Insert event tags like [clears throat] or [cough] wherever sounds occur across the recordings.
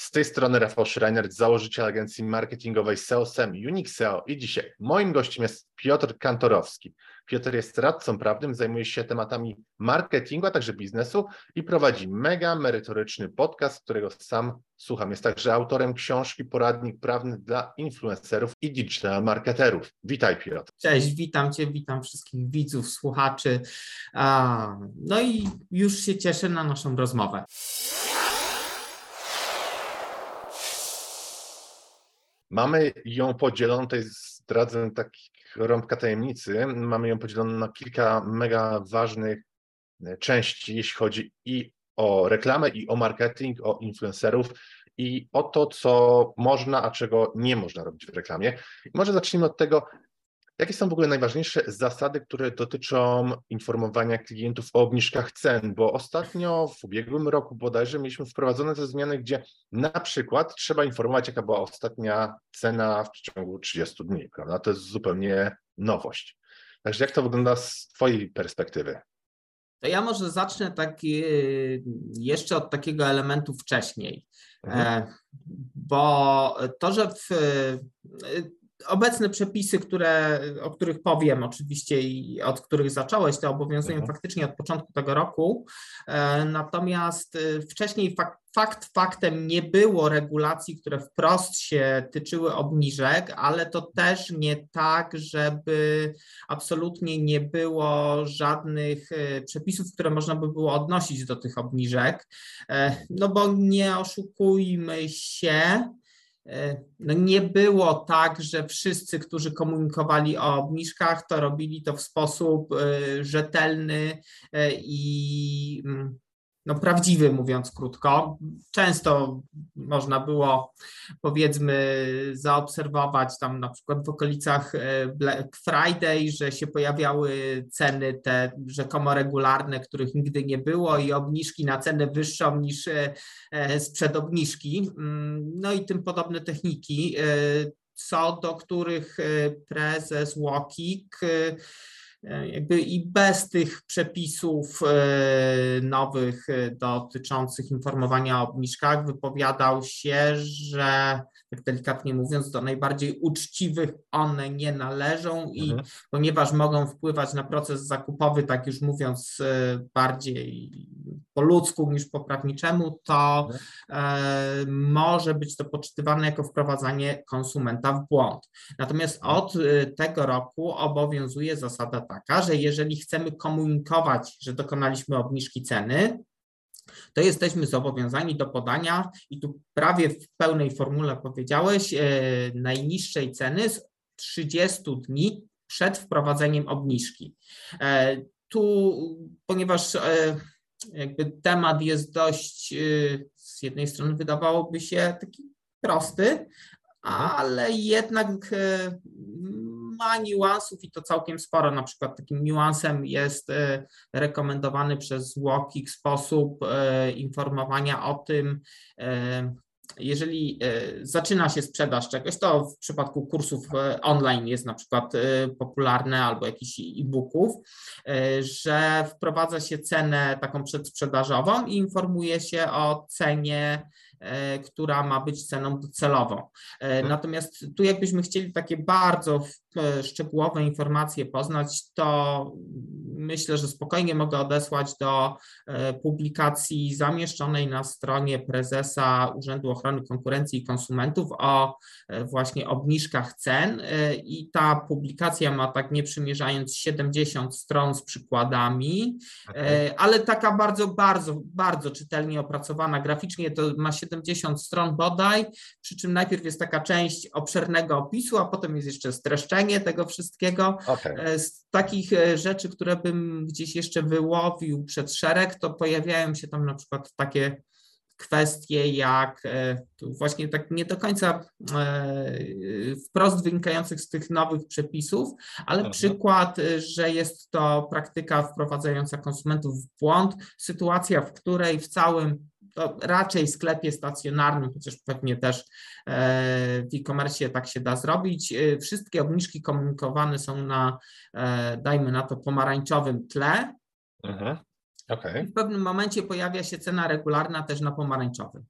Z tej strony Rafał Schreiner, założyciel agencji marketingowej SEO-SEM Unixeo i dzisiaj moim gościem jest Piotr Kantorowski. Piotr jest radcą prawnym, zajmuje się tematami marketingu, a także biznesu i prowadzi mega merytoryczny podcast, którego sam słucham. Jest także autorem książki Poradnik Prawny dla influencerów i digital marketerów. Witaj Piotr. Cześć, witam Cię, witam wszystkich widzów, słuchaczy. No i już się cieszę na naszą rozmowę. Mamy ją podzieloną, to jest zdradzę taki rąbka tajemnicy, mamy ją podzieloną na kilka mega ważnych e, części, jeśli chodzi i o reklamę, i o marketing, o influencerów, i o to, co można, a czego nie można robić w reklamie. I może zacznijmy od tego, Jakie są w ogóle najważniejsze zasady, które dotyczą informowania klientów o obniżkach cen? Bo ostatnio w ubiegłym roku bodajże mieliśmy wprowadzone te zmiany, gdzie na przykład trzeba informować, jaka była ostatnia cena w przeciągu 30 dni, prawda? To jest zupełnie nowość. Także jak to wygląda z Twojej perspektywy? To ja może zacznę tak jeszcze od takiego elementu wcześniej, mhm. E, bo to, że w obecne przepisy, które, o których powiem oczywiście i od których zacząłeś, te obowiązują mhm. faktycznie od początku tego roku. E, natomiast e, wcześniej fakt, fakt faktem nie było regulacji, które wprost się tyczyły obniżek, ale to też nie tak, żeby absolutnie nie było żadnych e, przepisów, które można by było odnosić do tych obniżek. No bo nie oszukujmy się, no nie było tak, że wszyscy, którzy komunikowali o obniżkach, to robili to w sposób e, rzetelny e, i mm, no, prawdziwy, mówiąc krótko. Często można było, powiedzmy, zaobserwować tam na przykład w okolicach e, Black Friday, że się pojawiały ceny te rzekomo regularne, których nigdy nie było i obniżki na cenę wyższą niż e, e, sprzed obniżki. Mm, no i tym podobne techniki, co do których prezes Łokik jakby i bez tych przepisów e, nowych e, dotyczących informowania o obniżkach wypowiadał się, że tak delikatnie mówiąc, do najbardziej uczciwych one nie należą i mhm. ponieważ mogą wpływać na proces zakupowy, tak już mówiąc bardziej po ludzku niż po prawniczemu, to mhm. może być to poczytywane jako wprowadzanie konsumenta w błąd. Natomiast mhm. od tego roku obowiązuje zasada taka, że jeżeli chcemy komunikować, że dokonaliśmy obniżki ceny, to jesteśmy zobowiązani do podania, i tu prawie w pełnej formule powiedziałeś, e, najniższej ceny z 30 dni przed wprowadzeniem obniżki. E, tu, ponieważ e, jakby temat jest dość, z jednej strony wydawałoby się taki prosty, ale jednak ma niuansów i to całkiem sporo. Na przykład takim niuansem jest e, rekomendowany przez Łokik sposób e, informowania o tym, e, jeżeli zaczyna się sprzedaż czegoś, to w przypadku kursów online jest na przykład popularne albo jakichś e-booków, że wprowadza się cenę taką przedsprzedażową i informuje się o cenie która ma być ceną docelową. Mhm. Natomiast tu jakbyśmy chcieli takie bardzo szczegółowe informacje poznać, to myślę, że spokojnie mogę odesłać do publikacji zamieszczonej na stronie prezesa Urzędu Ochrony Konkurencji i Konsumentów o właśnie obniżkach cen i ta publikacja ma tak nie przymierzając 70 stron z przykładami, okay. ale taka bardzo, bardzo, bardzo czytelnie opracowana graficznie, to ma 70 stron bodaj, przy czym najpierw jest taka część obszernego opisu, a potem jest jeszcze streszczenie tego wszystkiego. Okay. Z takich e, rzeczy, które bym gdzieś jeszcze wyłowił przed szereg, to pojawiają się tam na przykład takie kwestie jak e, właśnie tak nie do końca e, wprost wynikających z tych nowych przepisów, ale mhm. przykład, że jest to praktyka wprowadzająca konsumentów w błąd, sytuacja, w której w całym to raczej w sklepie stacjonarnym, chociaż pewnie też e, w e-commerce tak się da zrobić. E, wszystkie obniżki komunikowane są na, e, dajmy na to, pomarańczowym tle. Mhm. Okay. w pewnym momencie pojawia się cena regularna też na pomarańczowym.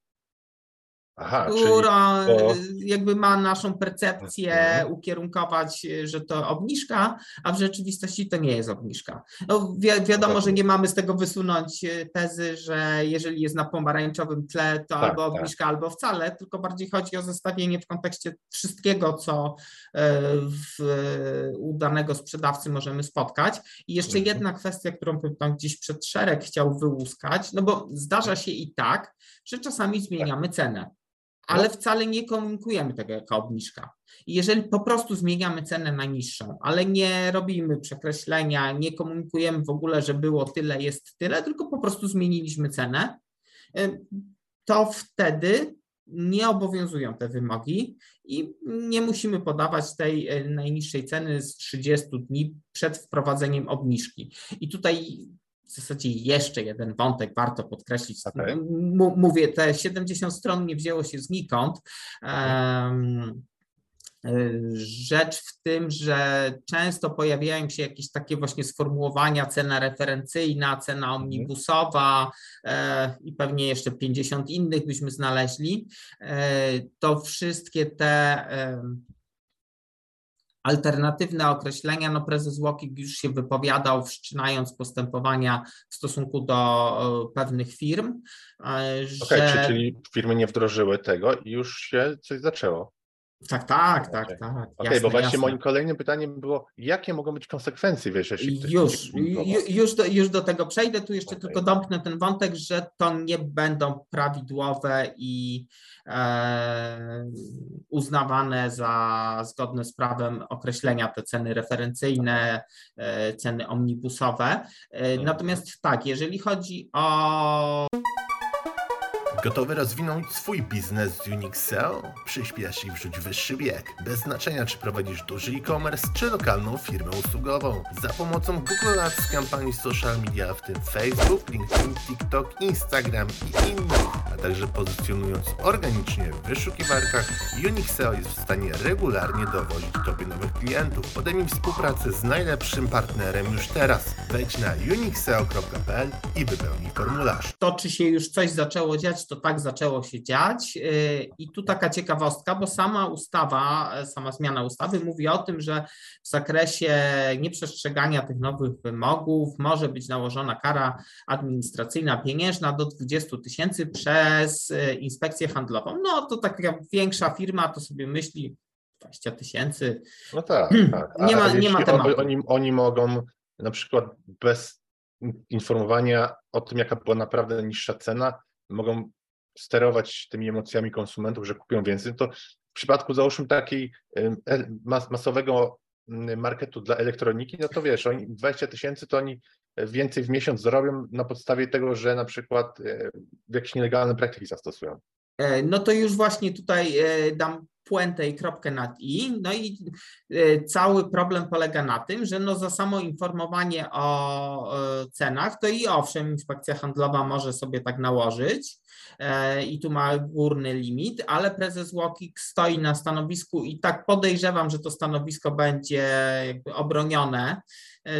Aha, która to... jakby ma naszą percepcję mhm. ukierunkować, że to obniżka, a w rzeczywistości to nie jest obniżka. No, wi wiadomo, że nie mamy z tego wysunąć e, tezy, że jeżeli jest na pomarańczowym tle, to tak, albo tak. obniżka, tak. albo wcale, tylko bardziej chodzi o zestawienie w kontekście wszystkiego, co e, w, u danego sprzedawcy możemy spotkać. I jeszcze mhm. jedna kwestia, którą bym tam gdzieś przed szereg chciał wyłuskać, no bo zdarza się i tak, że czasami zmieniamy cenę ale no. wcale nie komunikujemy tego jako obniżka. I jeżeli po prostu zmieniamy cenę na niższą, ale nie robimy przekreślenia, nie komunikujemy w ogóle, że było tyle, jest tyle, tylko po prostu zmieniliśmy cenę, to wtedy nie obowiązują te wymogi i nie musimy podawać tej e, najniższej ceny z 30 dni przed wprowadzeniem obniżki. I tutaj w zasadzie jeszcze jeden wątek warto podkreślić. Okay. Mówię, te 70 stron nie wzięło się znikąd. Um, Rzecz w tym, że często pojawiają się jakieś takie właśnie sformułowania cena referencyjna, cena mhm. omnibusowa e, i pewnie jeszcze 50 innych byśmy znaleźli. E, to wszystkie te alternatywne określenia, no prezes Łokik już się wypowiadał, wszczynając postępowania w stosunku do pewnych firm. Że... Okay, czyli firmy nie wdrożyły tego i już się coś zaczęło. Tak, tak, tak, tak. Okej, okay, bo właśnie jasne. moim kolejnym pytaniem było, jakie mogą być konsekwencje, wiesz, jeśli ktoś Już, już do, już do tego przejdę, tu jeszcze okay. tylko domknę ten wątek, że to nie będą prawidłowe i e, uznawane za zgodne z prawem określenia te ceny referencyjne, e, ceny omnibusowe. E, mhm. natomiast tak, jeżeli chodzi o Gotowy rozwinąć swój biznes z Unixeo? Przyśpiesz i wrzuć wyższy bieg. Bez znaczenia, czy prowadzisz duży e-commerce, czy lokalną firmę usługową. Za pomocą Google Ads, kampanii social media, w tym Facebook, LinkedIn, TikTok, Instagram i innych, a także pozycjonując organicznie w wyszukiwarkach, Unixeo jest w stanie regularnie dowozić Tobie nowych klientów. Podejmij współpracę z najlepszym partnerem już teraz. Wejdź na unixeo.pl i wypełnij formularz. To, czy się już coś zaczęło dziać, to tak zaczęło się dziać. Y, I tu taka ciekawostka, bo sama ustawa, sama zmiana ustawy mówi o tym, że w zakresie nieprzestrzegania tych nowych wymogów może być nałożona kara administracyjna pieniężna do 20 tysięcy przez y, inspekcję handlową. No to taka większa firma to sobie myśli 20 tysięcy. No tak, tak. A nie ma, nie ma tematu. Oni, oni mogą na przykład bez informowania o tym, jaka była naprawdę niższa cena, mogą sterować tymi emocjami konsumentów, że kupią więcej, to w przypadku załóżmy takiej masowego marketu dla elektroniki, no to wiesz, oni 20 tysięcy to oni więcej w miesiąc zarobią na podstawie tego, że na przykład e, jakieś nielegalne praktyki zastosują. E, no to już właśnie tutaj e, dam puentę i kropkę nad i. No i cały problem polega na tym, że no za samo informowanie o cenach, to i owszem, inspekcja handlowa może sobie tak nałożyć i tu ma górny limit, ale prezes Łokik stoi na stanowisku i tak podejrzewam, że to stanowisko będzie jakby obronione,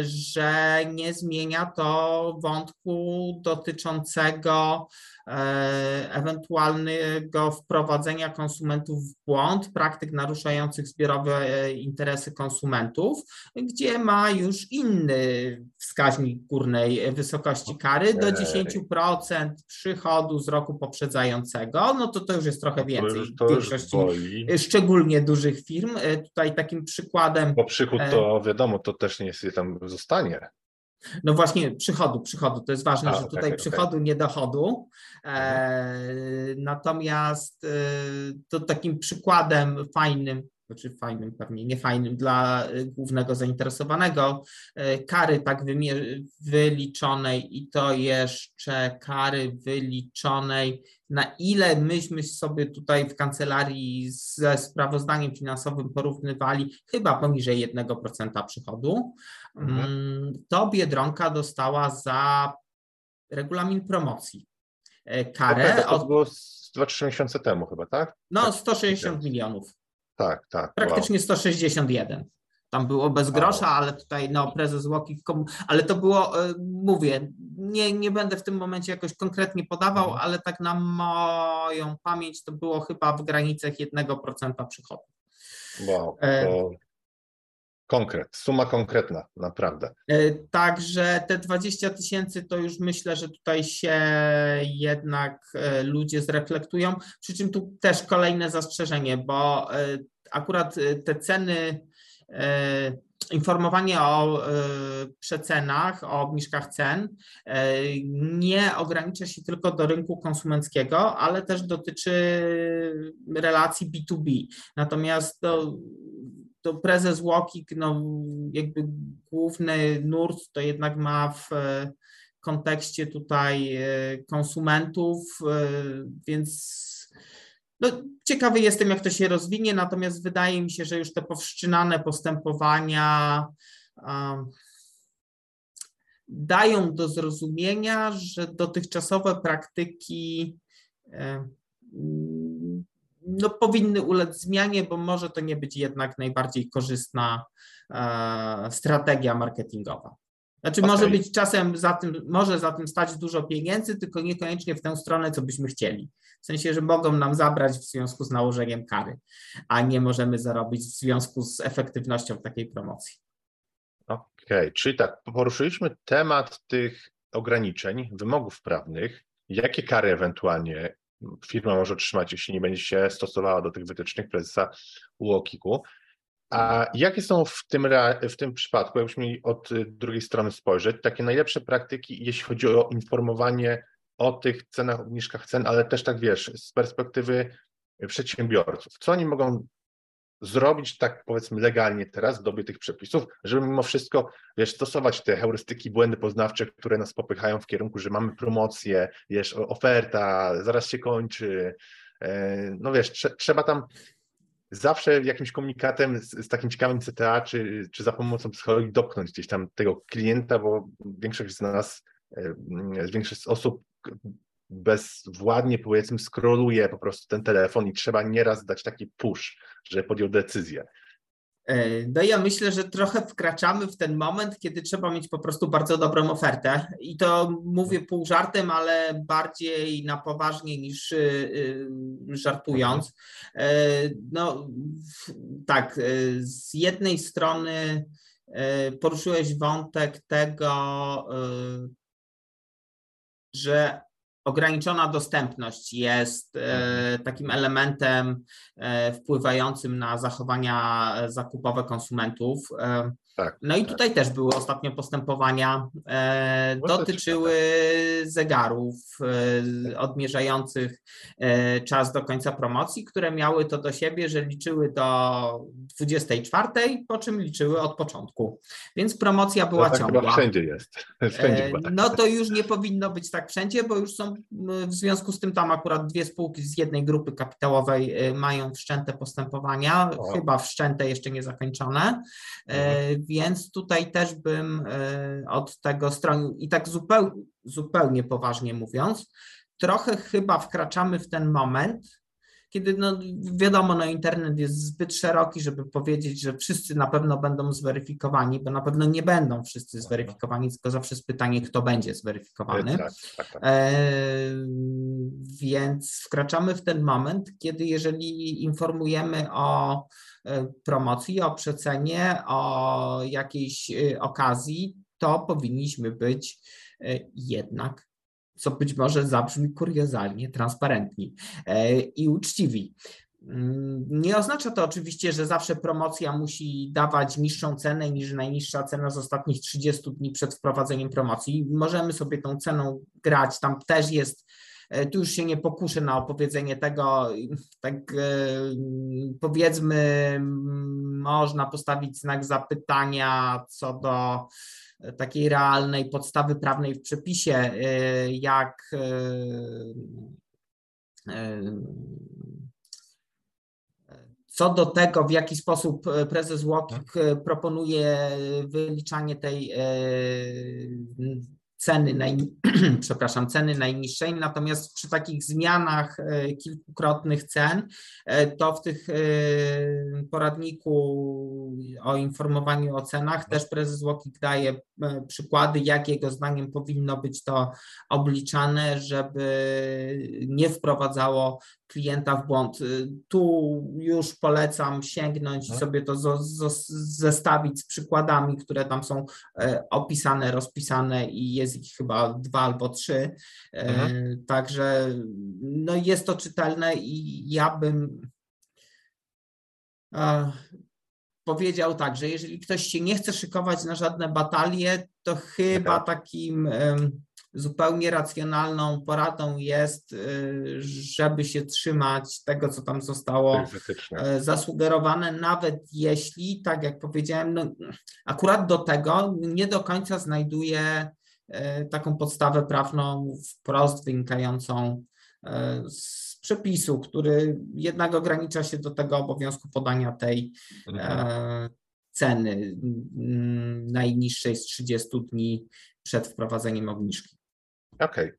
że nie zmienia to wątku dotyczącego E, ewentualnego wprowadzenia konsumentów w błąd, praktyk naruszających zbiorowe e, interesy konsumentów, gdzie ma już inny wskaźnik górnej wysokości kary do 10% przychodu z roku poprzedzającego, no to to już jest trochę więcej w większości, szczególnie dużych firm. E, tutaj takim przykładem... Bo przychód to wiadomo, to też nie jest, tam zostanie. No właśnie, przychodu, przychodu. To jest ważne, A, że tutaj okay, przychodu, okay. nie dochodu. E, natomiast e, to takim przykładem fajnym, znaczy fajnym, pewnie nie fajnym dla e, głównego zainteresowanego, e, kary tak wyliczonej i to jeszcze kary wyliczonej, na ile myśmy sobie tutaj w kancelarii ze sprawozdaniem finansowym porównywali, chyba poniżej 1% przychodu, mhm. Mm, to Biedronka dostała za regulamin promocji e, karę. To, to było 2-3 miesiące temu chyba, tak? No, 160 milionów. Tak, tak. Praktycznie wow. 161. tam było bez grosza, ale tutaj no, prezes Łoki, ale to było, e, mówię, nie, nie będę w tym momencie jakoś konkretnie podawał, mhm. ale tak na moją pamięć to było chyba w granicach 1% przychodu. Wow, e, to konkret, suma konkretna, naprawdę. E, także te 20 tysięcy to już myślę, że tutaj się jednak ludzie zreflektują. Przy czym tu też kolejne zastrzeżenie, bo akurat te ceny E, informowanie o e, przecenach, o obniżkach cen nie ogranicza się tylko do rynku konsumenckiego, ale też dotyczy relacji B2B. Natomiast to, to prezes Łokik, no jakby główny nurt to jednak ma w kontekście tutaj konsumentów, więc no, ciekawy jestem, jak to się rozwinie, natomiast wydaje mi się, że już te powstrzymane postępowania um, dają do zrozumienia, że dotychczasowe praktyki um, no, powinny ulec zmianie, bo może to nie być jednak najbardziej korzystna uh, strategia marketingowa. Znaczy okay. może być czasem za tym, może za tym stać dużo pieniędzy, tylko niekoniecznie w tę stronę, co byśmy chcieli. W sensie, że mogą nam zabrać w związku z nałożeniem kary, a nie możemy zarobić w związku z efektywnością takiej promocji. Okej, okay. czyli tak, poruszyliśmy temat tych ograniczeń, wymogów prawnych. Jakie kary ewentualnie firma może otrzymać, jeśli nie będzie się stosowała do tych wytycznych prezesa UOKiK-u? A jakie są w tym, w tym przypadku, jakbyśmy mieli od y, drugiej strony spojrzeć, takie najlepsze praktyki, jeśli chodzi o informowanie o tych cenach, obniżkach cen, ale też tak wiesz, z perspektywy przedsiębiorców. Co oni mogą zrobić tak powiedzmy legalnie teraz w dobie tych przepisów, żeby mimo wszystko wiesz, stosować te heurystyki, błędy poznawcze, które nas popychają w kierunku, że mamy promocję, wiesz, oferta, zaraz się kończy. E, no wiesz, trze trzeba tam zawsze jakimś komunikatem z, z, takim ciekawym CTA, czy, czy za pomocą psychologii dopchnąć gdzieś tam tego klienta, bo większość z nas, e, większość z osób bezwładnie powiedzmy skroluje po prostu ten telefon i trzeba nieraz dać taki push, że podjął decyzję. E, no ja myślę, że trochę wkraczamy w ten moment, kiedy trzeba mieć po prostu bardzo dobrą ofertę. I to mówię pół żartem, ale bardziej na poważnie niż y, y, żartując. E, no tak, e, z jednej strony poruszyłeś wątek tego, że ograniczona dostępność jest e, mhm. takim elementem e, wpływającym na zachowania zakupowe konsumentów. E, tak, no i tak. tutaj też były ostatnio postępowania, e, dotyczyły zegarów e, odmierzających e, czas do końca promocji, które miały to do siebie, że liczyły do 24, po czym liczyły od początku. Więc promocja była no tak ciągła. Chyba wszędzie jest. [laughs] Wszędzie tak. No to już nie powinno być tak wszędzie, bo już są w związku z tym tam akurat dwie spółki z jednej grupy kapitałowej mają wszczęte postępowania, o. chyba wszczęte jeszcze nie zakończone. Mhm więc tutaj też bym e, od tego stronił i tak zupełnie, zupełnie poważnie mówiąc, trochę chyba wkraczamy w ten moment, kiedy no, wiadomo, no, internet jest zbyt szeroki, żeby powiedzieć, że wszyscy na pewno będą zweryfikowani, bo na pewno nie będą wszyscy zweryfikowani, tylko zawsze jest pytanie, kto będzie zweryfikowany. Tak, tak, tak. E, więc wkraczamy w ten moment, kiedy jeżeli informujemy o e, promocji, o przecenie, o jakiejś e, okazji, to powinniśmy być e, jednak co być może zabrzmi kuriozalnie, transparentni e, i uczciwi. Mm, nie oznacza to oczywiście, że zawsze promocja musi dawać niższą cenę niż najniższa cena z ostatnich 30 dni przed wprowadzeniem promocji. Możemy sobie tą ceną grać, tam też jest e, tu już się nie pokuszę na opowiedzenie tego, tak e, powiedzmy, można postawić znak zapytania co do takiej realnej podstawy prawnej w przepisie, y, jak y, y, co do tego, w jaki sposób prezes Łokik proponuje wyliczanie tej ceny, naj, [clears throat] przepraszam, ceny najniższej, natomiast przy takich zmianach e, kilkukrotnych cen, e, to w tych poradniku o informowaniu o cenach też prezes Łokik daje przykłady, jak jego zdaniem powinno być to obliczane, żeby nie wprowadzało klienta w błąd. Y, tu już polecam sięgnąć i no. sobie to zestawić z przykładami, które tam są e, opisane, rozpisane i jest ich chyba dwa albo trzy. E, mhm. Także no jest to czytelne i ja bym e, powiedział tak, że jeżeli ktoś się nie chce szykować na żadne batalie, to chyba takim zupełnie racjonalną poradą jest, y, żeby się trzymać tego, co tam zostało e, zasugerowane, nawet jeśli, tak jak powiedziałem, no, akurat do tego nie do końca znajduje e, taką podstawę prawną wprost wynikającą e, z przepisu, który jednak ogranicza się do tego obowiązku podania tej mhm. ceny najniższej z 30 dni przed wprowadzeniem obniżki. Okej.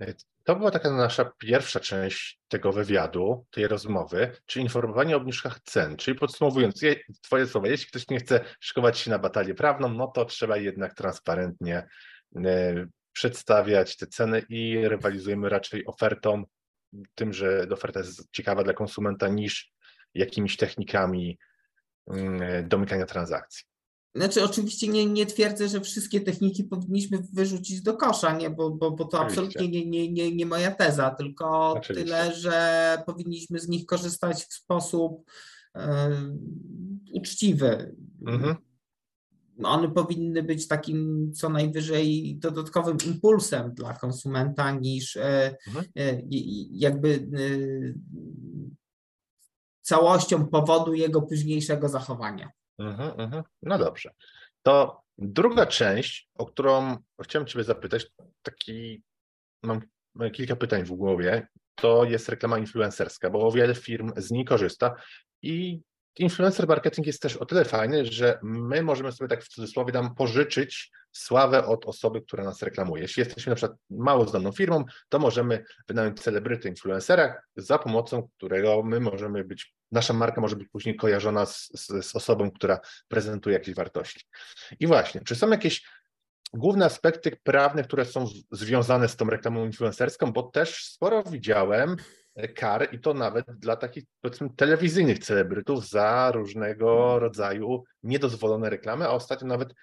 Okay. To była taka nasza pierwsza część tego wywiadu, tej rozmowy, czyli informowanie o obniżkach cen. Czyli podsumowując, Twoje słowa, jeśli ktoś nie chce szykować się na batalię prawną, no to trzeba jednak transparentnie e, przedstawiać te ceny i rywalizujemy raczej ofertą, tym, że oferta jest ciekawa dla konsumenta niż jakimiś technikami mm, domykania transakcji. Znaczy, oczywiście nie, nie twierdzę, że wszystkie techniki powinniśmy wyrzucić do kosza, nie, bo, bo, bo to oczywiście. absolutnie nie, nie, nie, nie moja teza, tylko oczywiście. tyle, że powinniśmy z nich korzystać w sposób e, uczciwy. Mhm. One powinny być takim co najwyżej dodatkowym impulsem dla konsumenta niż mhm. e, jakby całością powodu jego późniejszego zachowania. Mhm, mhm. No dobrze. To druga część, o którą chciałem Ciebie zapytać, taki mam kilka pytań w głowie, to jest reklama influencerska, bo wiele firm z niej korzysta i influencer marketing jest też o tyle fajny, że my możemy sobie tak w cudzysłowie tam pożyczyć sławę od osoby, która nas reklamuje. Jeśli jesteśmy na przykład mało znaną firmą, to możemy wynająć celebrytę influencera, za pomocą którego my możemy być, nasza marka może być później kojarzona z, z, z osobą, która prezentuje jakieś wartości. I właśnie, czy są jakieś główne aspekty prawne, które są związane z tą reklamą influencerską, bo też sporo widziałem kar i to nawet dla takich powiedzmy telewizyjnych celebrytów za różnego rodzaju niedozwolone reklamy, a ostatnio nawet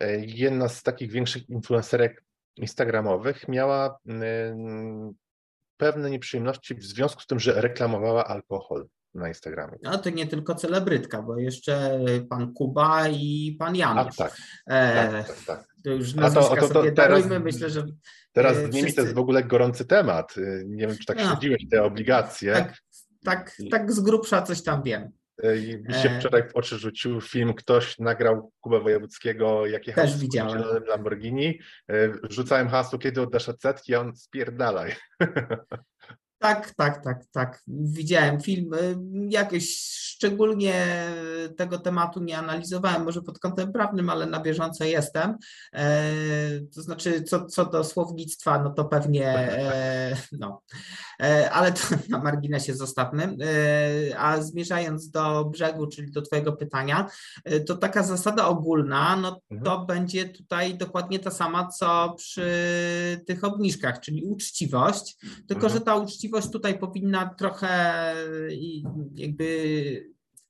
e, jedna z takich większych influencerek instagramowych miała pewne nieprzyjemności w związku z tym, że reklamowała alkohol na Instagramie. No to nie tylko celebrytka, bo jeszcze pan Kuba i pan Janusz. A, tak, e, tak, tak, tak. To już nazwiska to, to, to, sobie teraz, darujmy, myślę, że Teraz z nimi wszyscy... to jest w ogóle gorący temat. Y, nie wiem, czy tak no. śledziłeś te obligacje. Tak, tak, tak z grubsza coś tam wiem. Y, I mi się e. wczoraj w oczy rzucił film, ktoś nagrał Kubę Wojewódzkiego, jak jechał Też widziałem. Lamborghini. Rzucałem hasło, kiedy oddasz odsetki, a on spierdalaj. [laughs] Tak, tak, tak, tak. Widziałem film. Jakoś szczególnie tego tematu nie analizowałem, może pod kątem prawnym, ale na bieżąco jestem. E, to znaczy, co, co do słownictwa, no to pewnie, e, no, e, ale to [laughs] na marginesie zostawmy. A zmierzając do brzegu, czyli do Twojego pytania, to taka zasada ogólna, no to mhm. będzie tutaj dokładnie ta sama, co przy tych obniżkach, czyli uczciwość, tylko mhm. że ta uczciwość tutaj powinna trochę jakby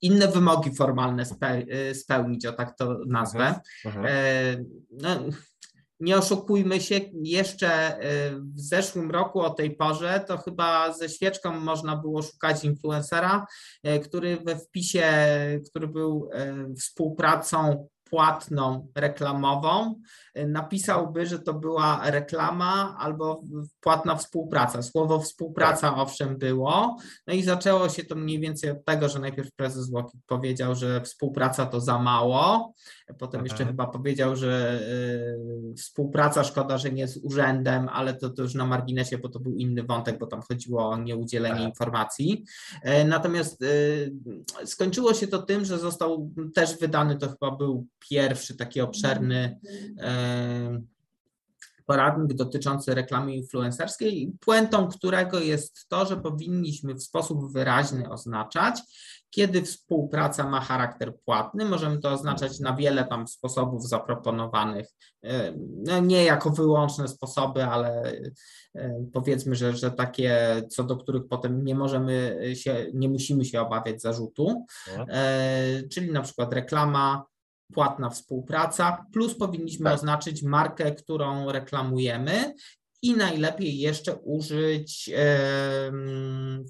inne wymogi formalne spełnić, o tak to nazwę. Mhm, mhm. E, no, nie oszukujmy się, jeszcze e, w zeszłym roku o tej porze to chyba ze świeczką można było szukać influencera, e, który we wpisie, który był współpracą płatną reklamową, napisałby, że to była reklama albo płatna współpraca. Słowo współpraca tak. owszem było, no i zaczęło się to mniej więcej od tego, że najpierw prezes Łokik powiedział, że współpraca to za mało, potem jeszcze mhm. chyba powiedział, że y, współpraca szkoda, że nie z urzędem, ale to, to już na marginesie, bo to był inny wątek, bo tam chodziło o nieudzielenie Aha. informacji. E, natomiast y, skończyło się to tym, że został też wydany, to chyba był pierwszy taki obszerny poradnik dotyczący reklamy influencerskiej, puentą którego jest to, że powinniśmy w sposób wyraźny oznaczać, kiedy współpraca ma charakter płatny. Możemy to oznaczać na wiele tam sposobów zaproponowanych, e, no nie jako wyłączne sposoby, ale e, powiedzmy, że, że takie, co do których potem nie możemy się, nie musimy się obawiać zarzutu, no. e, czyli na przykład reklama płatna współpraca, plus powinniśmy tak. oznaczyć markę, którą reklamujemy i najlepiej jeszcze użyć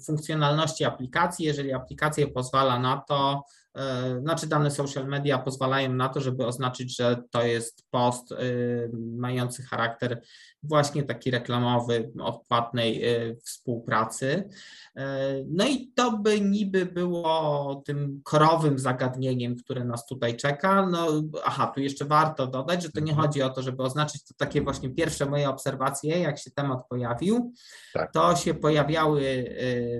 funkcjonalności aplikacji, jeżeli aplikacja pozwala na to, znaczy dane social media pozwalają na to, żeby oznaczyć, że to jest post e, mający charakter właśnie taki reklamowy, odpłatnej e, współpracy. No i to by niby było tym korowym zagadnieniem, które nas tutaj czeka. No, aha, tu jeszcze warto dodać, że to nie mhm. chodzi o to, żeby oznaczyć to takie właśnie pierwsze moje obserwacje, jak się temat pojawił. Tak. To się pojawiały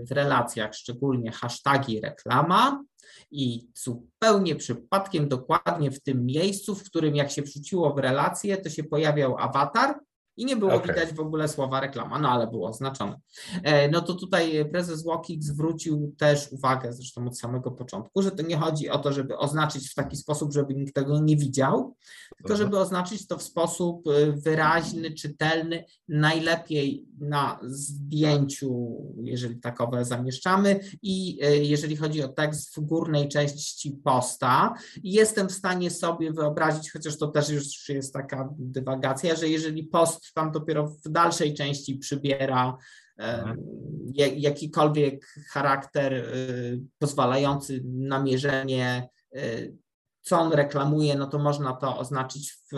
w relacjach, szczególnie hashtagi reklama, i zupełnie przypadkiem, dokładnie w tym miejscu, w którym jak się wrzuciło w relację, to się pojawiał awatar i nie było okay. widać w ogóle słowa reklama, no ale było oznaczone. E, no to tutaj prezes Łokik zwrócił też uwagę, zresztą od samego początku, że to nie chodzi o to, żeby oznaczyć w taki sposób, żeby nikt tego nie widział, tylko żeby oznaczyć to w sposób e, wyraźny, czytelny, najlepiej na zdjęciu, jeżeli takowe zamieszczamy i e, jeżeli chodzi o tekst w górnej części posta. Jestem w stanie sobie wyobrazić, chociaż to też już jest taka dywagacja, że jeżeli post tam dopiero w dalszej części przybiera mhm. jakikolwiek charakter y, pozwalający na mierzenie, y, co on reklamuje, no to można to oznaczyć w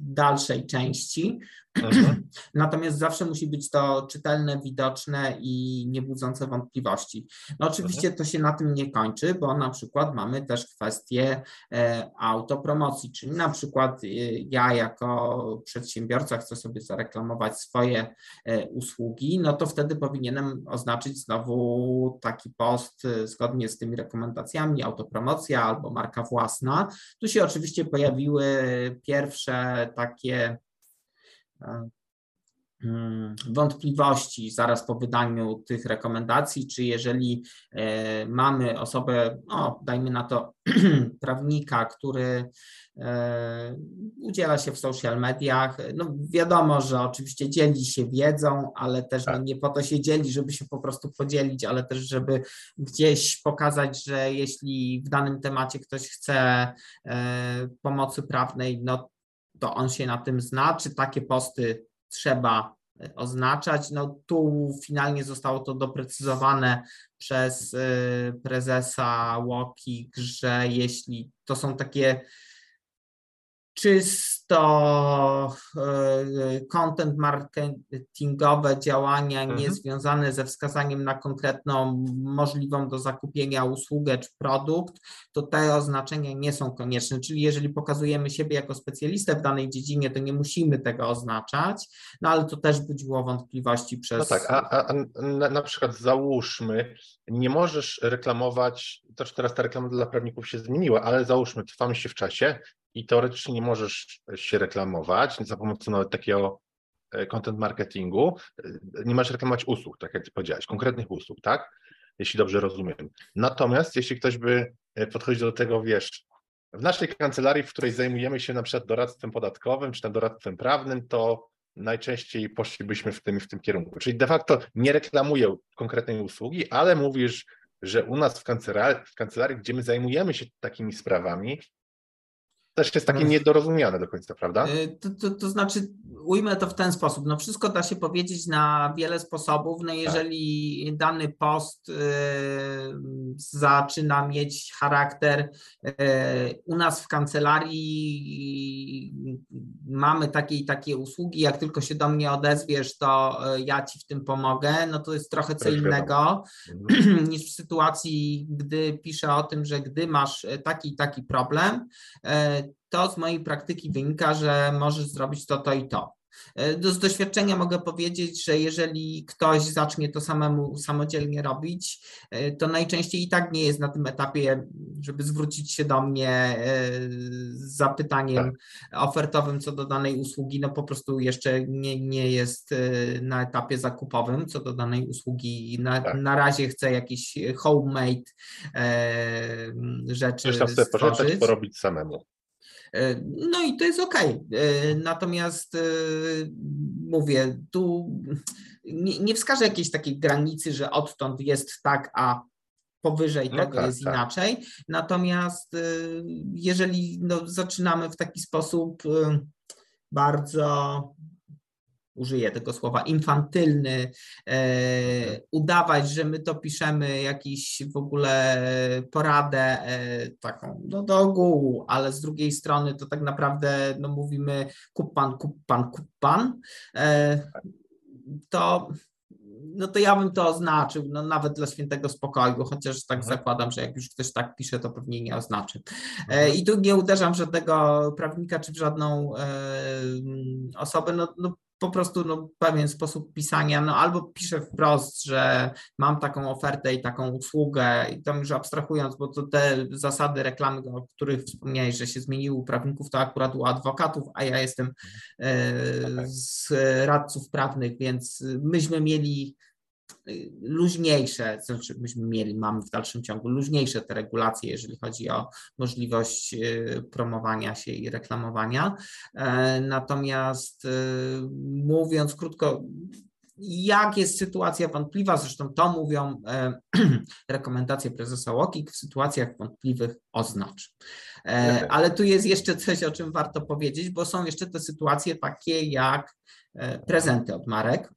dalszej części. Mhm. [clears throat] Natomiast zawsze musi być to czytelne, widoczne i nie budzące wątpliwości. No oczywiście mhm. to się na tym nie kończy, bo na przykład mamy też kwestię e, autopromocji, czyli na przykład e, ja jako przedsiębiorca chcę sobie zareklamować swoje e, usługi, no to wtedy powinienem oznaczyć znowu taki post zgodnie z tymi rekomendacjami, autopromocja albo marka własna. Tu się oczywiście pojawiły pierwsze takie e, wątpliwości zaraz po wydaniu tych rekomendacji, czy jeżeli e, mamy osobę, no, dajmy na to [clears throat] prawnika, który e, udziela się w social mediach, no wiadomo, że oczywiście dzieli się wiedzą, ale też no, tak. nie po to się dzieli, żeby się po prostu podzielić, ale też żeby gdzieś pokazać, że jeśli w danym temacie ktoś chce pomocy prawnej, no to on się na tym zna, czy takie posty trzeba oznaczać. No tu finalnie zostało to doprecyzowane przez e, prezesa Łokik, że jeśli to są takie czysto e, content marketingowe działania mhm. niezwiązane ze wskazaniem na konkretną możliwą do zakupienia usługę czy produkt, to te oznaczenia nie są konieczne. Czyli jeżeli pokazujemy siebie jako specjalistę w danej dziedzinie, to nie musimy tego oznaczać, no ale to też budziło wątpliwości przez. No tak, a, a, na, na przykład załóżmy, nie możesz reklamować, też teraz ta reklama dla prawników się zmieniła, ale załóżmy, trwamy się w czasie i teoretycznie nie możesz się reklamować za pomocą nawet takiego e, content marketingu, e, nie możesz reklamować usług, tak jak ty powiedziałeś, konkretnych usług, tak? Jeśli dobrze rozumiem. Natomiast jeśli ktoś by e, podchodził do tego, wiesz, w naszej kancelarii, w której zajmujemy się na przykład doradztwem podatkowym czy tam doradztwem prawnym, to najczęściej poszlibyśmy w tym, w tym kierunku. Czyli de facto nie reklamuję konkretnej usługi, ale mówisz, że u nas w kancelarii, w kancelarii, gdzie my zajmujemy się takimi sprawami, też jest takie no. niedorozumiane do końca, prawda? Y, to, to, to, znaczy, ujmę to w ten sposób. No wszystko da się powiedzieć na wiele sposobów. No jeżeli tak. dany post y, zaczyna mieć charakter y, u nas w kancelarii mamy takie i takie usługi, jak tylko się do mnie odezwiesz, to y, ja ci w tym pomogę, no to jest trochę co innego mhm. [clears throat] niż w sytuacji, gdy piszę o tym, że gdy masz taki i taki problem, to z mojej praktyki wynika, że możesz zrobić to, to i to. E, z doświadczenia mogę powiedzieć, że jeżeli ktoś zacznie to samemu samodzielnie robić, e, to najczęściej i tak nie jest na tym etapie, żeby zwrócić się do mnie e, z zapytaniem tak. ofertowym co do danej usługi. No po prostu jeszcze nie, nie jest na etapie zakupowym co do danej usługi. Na, tak. na razie chce jakieś homemade rzeczy. Coś tam sobie pożyczyć, porobić samemu. E, no i to jest ok. E, natomiast e, mówię, tu nie, nie wskażę jakiejś takiej granicy, że odtąd jest tak, a powyżej no tego tak, jest tak. inaczej. Natomiast jeżeli no, zaczynamy w taki sposób bardzo użyję tego słowa, infantylny, e, udawać, że my to piszemy jakiś w ogóle poradę e, taką no, do ogółu, ale z drugiej strony to tak naprawdę no, mówimy kup pan, kup pan, kup pan, e, to no to ja bym to oznaczył, no nawet dla świętego spokoju, chociaż tak mhm. zakładam, że jak już ktoś tak pisze, to pewnie nie oznaczy. Mhm. I tu nie uderzam żadnego prawnika czy w żadną e, osobę, no, no po prostu no, pewien sposób pisania, no albo piszę wprost, że mam taką ofertę i taką usługę i tam już abstrahując, bo to te zasady reklamy, o których wspomniałeś, że się zmieniły u prawników, to akurat u adwokatów, a ja jestem e, z radców prawnych, więc myśmy mieli luźniejsze, znaczy myśmy mieli, mamy w dalszym ciągu luźniejsze te regulacje, jeżeli chodzi o możliwość y, promowania się i reklamowania. E, natomiast y, mówiąc krótko, jak jest sytuacja wątpliwa, zresztą to mówią e, [clears throat] rekomendacje prezesa Łokik, w sytuacjach wątpliwych oznacz. E, ale tu jest jeszcze coś, o czym warto powiedzieć, bo są jeszcze te sytuacje takie jak prezenty od marek,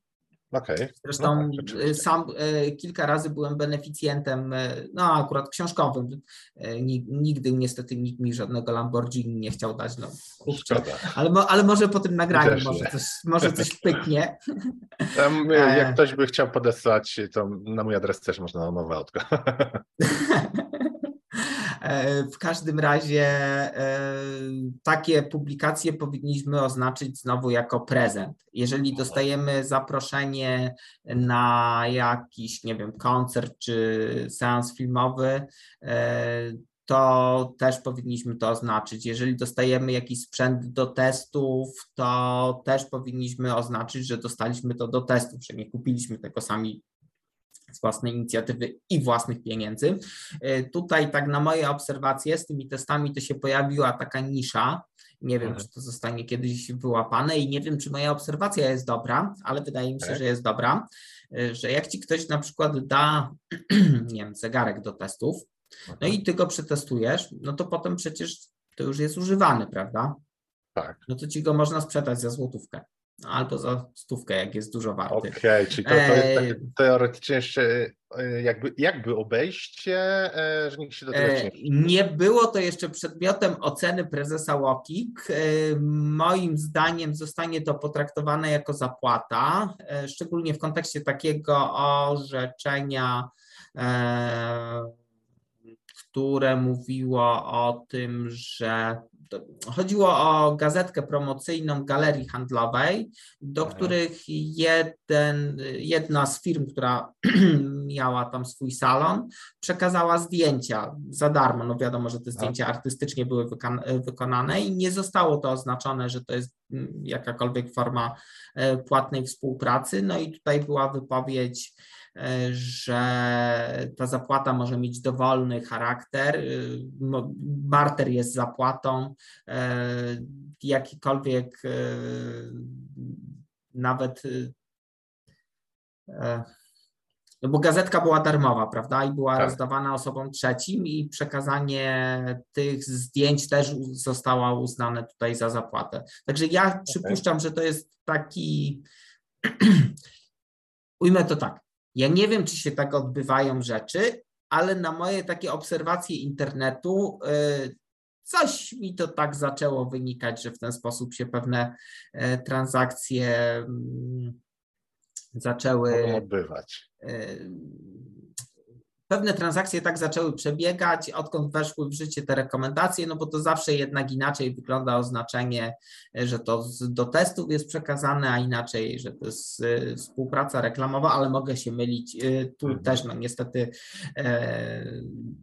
Okay. Zresztą no tak, sam e, kilka razy byłem beneficjentem, e, no akurat książkowym. E, nigdy niestety nikt mi żadnego Lamborghini nie chciał dać. No, ale, ale może po tym nagraniu może coś, może coś [laughs] pyknie. Tam, jak ktoś by chciał podesłać, to na mój adres też można nowe. E, [laughs] w każdym razie e, takie publikacje powinniśmy oznaczyć znowu jako prezent. Jeżeli dostajemy zaproszenie na jakiś, nie wiem, koncert czy seans filmowy, e, to też powinniśmy to oznaczyć. Jeżeli dostajemy jakiś sprzęt do testów, to też powinniśmy oznaczyć, że dostaliśmy to do testów, że nie kupiliśmy tego sami z własnej inicjatywy i własnych pieniędzy. E, tutaj tak na moje obserwacje z tymi testami to się pojawiła taka nisza, nie wiem, mhm. czy to zostanie kiedyś wyłapane i nie wiem, czy moja obserwacja jest dobra, ale wydaje mi się, tak. że jest dobra, e, że jak ci ktoś na przykład da, [clears throat] nie wiem, zegarek do testów, no i mhm. ty go przetestujesz, no to potem przecież to już jest używany, prawda? Tak. No to ci go można sprzedać za złotówkę albo za stówkę, jak jest dużo warty. Okej, okay, czyli to, to jest tak teoretycznie jeszcze e, jakby, jakby obejście, e, że nikt się do tego nie Nie było to jeszcze przedmiotem oceny prezesa Łokik. Moim zdaniem zostanie to potraktowane jako zapłata, szczególnie w kontekście takiego orzeczenia które mówiło o tym, że chodziło o gazetkę promocyjną galerii handlowej, do Aha. których jeden, jedna z firm, która [clears throat] miała tam swój salon, przekazała zdjęcia za darmo. No wiadomo, że te zdjęcia Aha. artystycznie były wykonane i nie zostało to oznaczone, że to jest mm, jakakolwiek forma e, płatnej współpracy. No i tutaj była wypowiedź że ta zapłata może mieć dowolny charakter, barter jest zapłatą, e, jakikolwiek e, nawet e, no bo gazetka była darmowa, prawda? I była tak. rozdawana osobom trzecim, i przekazanie tych zdjęć też zostało uznane tutaj za zapłatę. Także ja okay. przypuszczam, że to jest taki. [clears throat] Ujmę to tak. Ja nie wiem, czy się tak odbywają rzeczy, ale na moje takie obserwacje internetu y, coś mi to tak zaczęło wynikać, że w ten sposób się pewne e, transakcje mm, zaczęły odbywać. Pewne transakcje tak zaczęły przebiegać, odkąd weszły w życie te rekomendacje, no bo to zawsze jednak inaczej wygląda oznaczenie, że to do testów jest przekazane, a inaczej, że to jest y, współpraca reklamowa, ale mogę się mylić. Y, tu mhm. też, no niestety, e,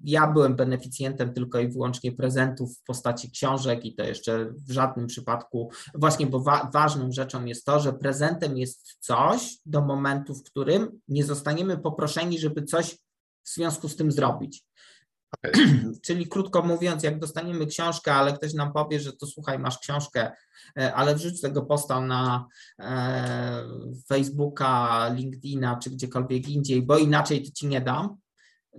ja byłem beneficjentem tylko i wyłącznie prezentów w postaci książek i to jeszcze w żadnym przypadku, właśnie bo wa ważną rzeczą jest to, że prezentem jest coś do momentu, w którym nie zostaniemy poproszeni, żeby coś w związku z tym zrobić. Okay. [clears throat] Czyli krótko mówiąc, jak dostaniemy książkę, ale ktoś nam powie, że to słuchaj, masz książkę, e, ale wrzuć tego posta na e, Facebooka, LinkedIna czy gdziekolwiek indziej, bo inaczej to ci nie dam,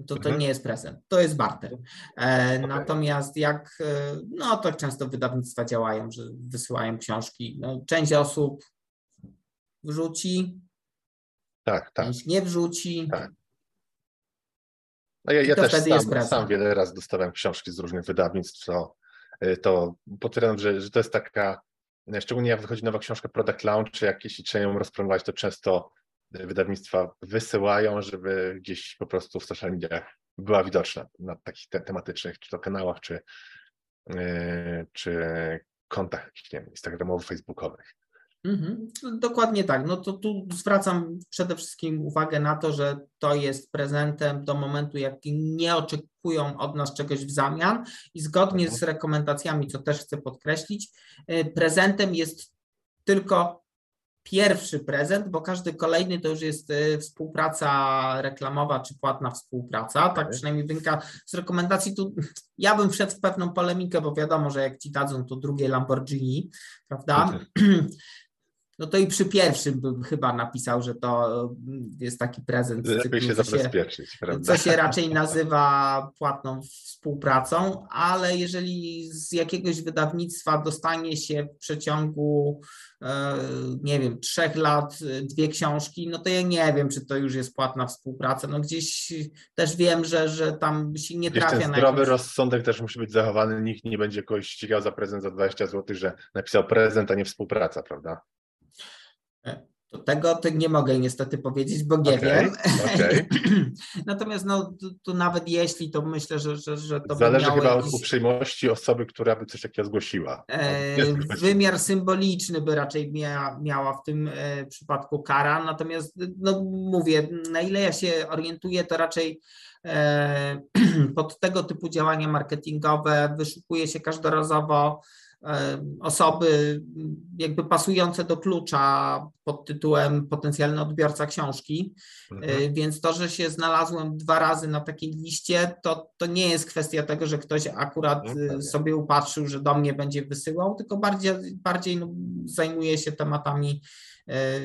to to mhm. nie jest prezent, to jest barter. E, okay. Natomiast jak, e, no tak często wydawnictwa działają, że wysyłają książki, no, część osób wrzuci, tak, tak. część nie wrzuci. Tak. No ja, ja też sam, sam, wiele razy dostałem książki z różnych wydawnictw, to, y, to potwierdzam, że, że to jest taka, szczególnie jak wychodzi nowa książka Product Launch, czy jakieś trzeba ją rozpromować, to często wydawnictwa wysyłają, żeby gdzieś po prostu w social mediach była widoczna na takich te tematycznych, czy to kanałach, czy, yy, czy kontach nie wiem, instagramowych, facebookowych. Mhm, dokładnie tak. No to tu zwracam przede wszystkim uwagę na to, że to jest prezentem do momentu, jak nie oczekują od nas czegoś w zamian i zgodnie mhm. z rekomendacjami, co też chcę podkreślić, y, prezentem jest tylko pierwszy prezent, bo każdy kolejny to już jest y, współpraca reklamowa czy płatna współpraca. Tak przynajmniej wynika z rekomendacji. Tu [sniffs] ja bym wszedł w pewną polemikę, bo wiadomo, że jak ci dadzą to drugie Lamborghini, prawda? [clears throat] No to i przy pierwszym bym chyba napisał, że to mm, jest taki prezent. Lepiej się zabezpieczyć, się, prawda? Co się raczej [laughs] nazywa płatną współpracą, ale jeżeli z jakiegoś wydawnictwa dostanie się w przeciągu, e, nie wiem, trzech lat dwie książki, no to ja nie wiem, czy to już jest płatna współpraca. No gdzieś też wiem, że, że tam się nie gdzieś trafia ten zdrowy jakimś... rozsądek też musi być zachowany. Nikt nie będzie kogoś ścigał za prezent za 20 zł, że napisał prezent, a nie współpraca, prawda? To tego to nie mogę niestety powiedzieć, bo nie okay, wiem. Okay. [laughs] Natomiast no, tu, tu, nawet jeśli, to myślę, że, że, że to Zależy chyba jakiś... od uprzejmości osoby, która by coś takiego zgłosiła. E, wymiar symboliczny by raczej mia, miała w tym e, przypadku kara. Natomiast no, mówię, na ile ja się orientuję, to raczej e, [clears throat] pod tego typu działania marketingowe wyszukuje się każdorazowo osoby jakby pasujące do klucza pod tytułem potencjalny odbiorca książki, mhm. E, więc to, że się znalazłem dwa razy na takiej liście, to, to nie jest kwestia tego, że ktoś akurat mhm. sobie upatrzył, że do mnie będzie wysyłał, tylko bardziej, bardziej no, zajmuje się tematami e,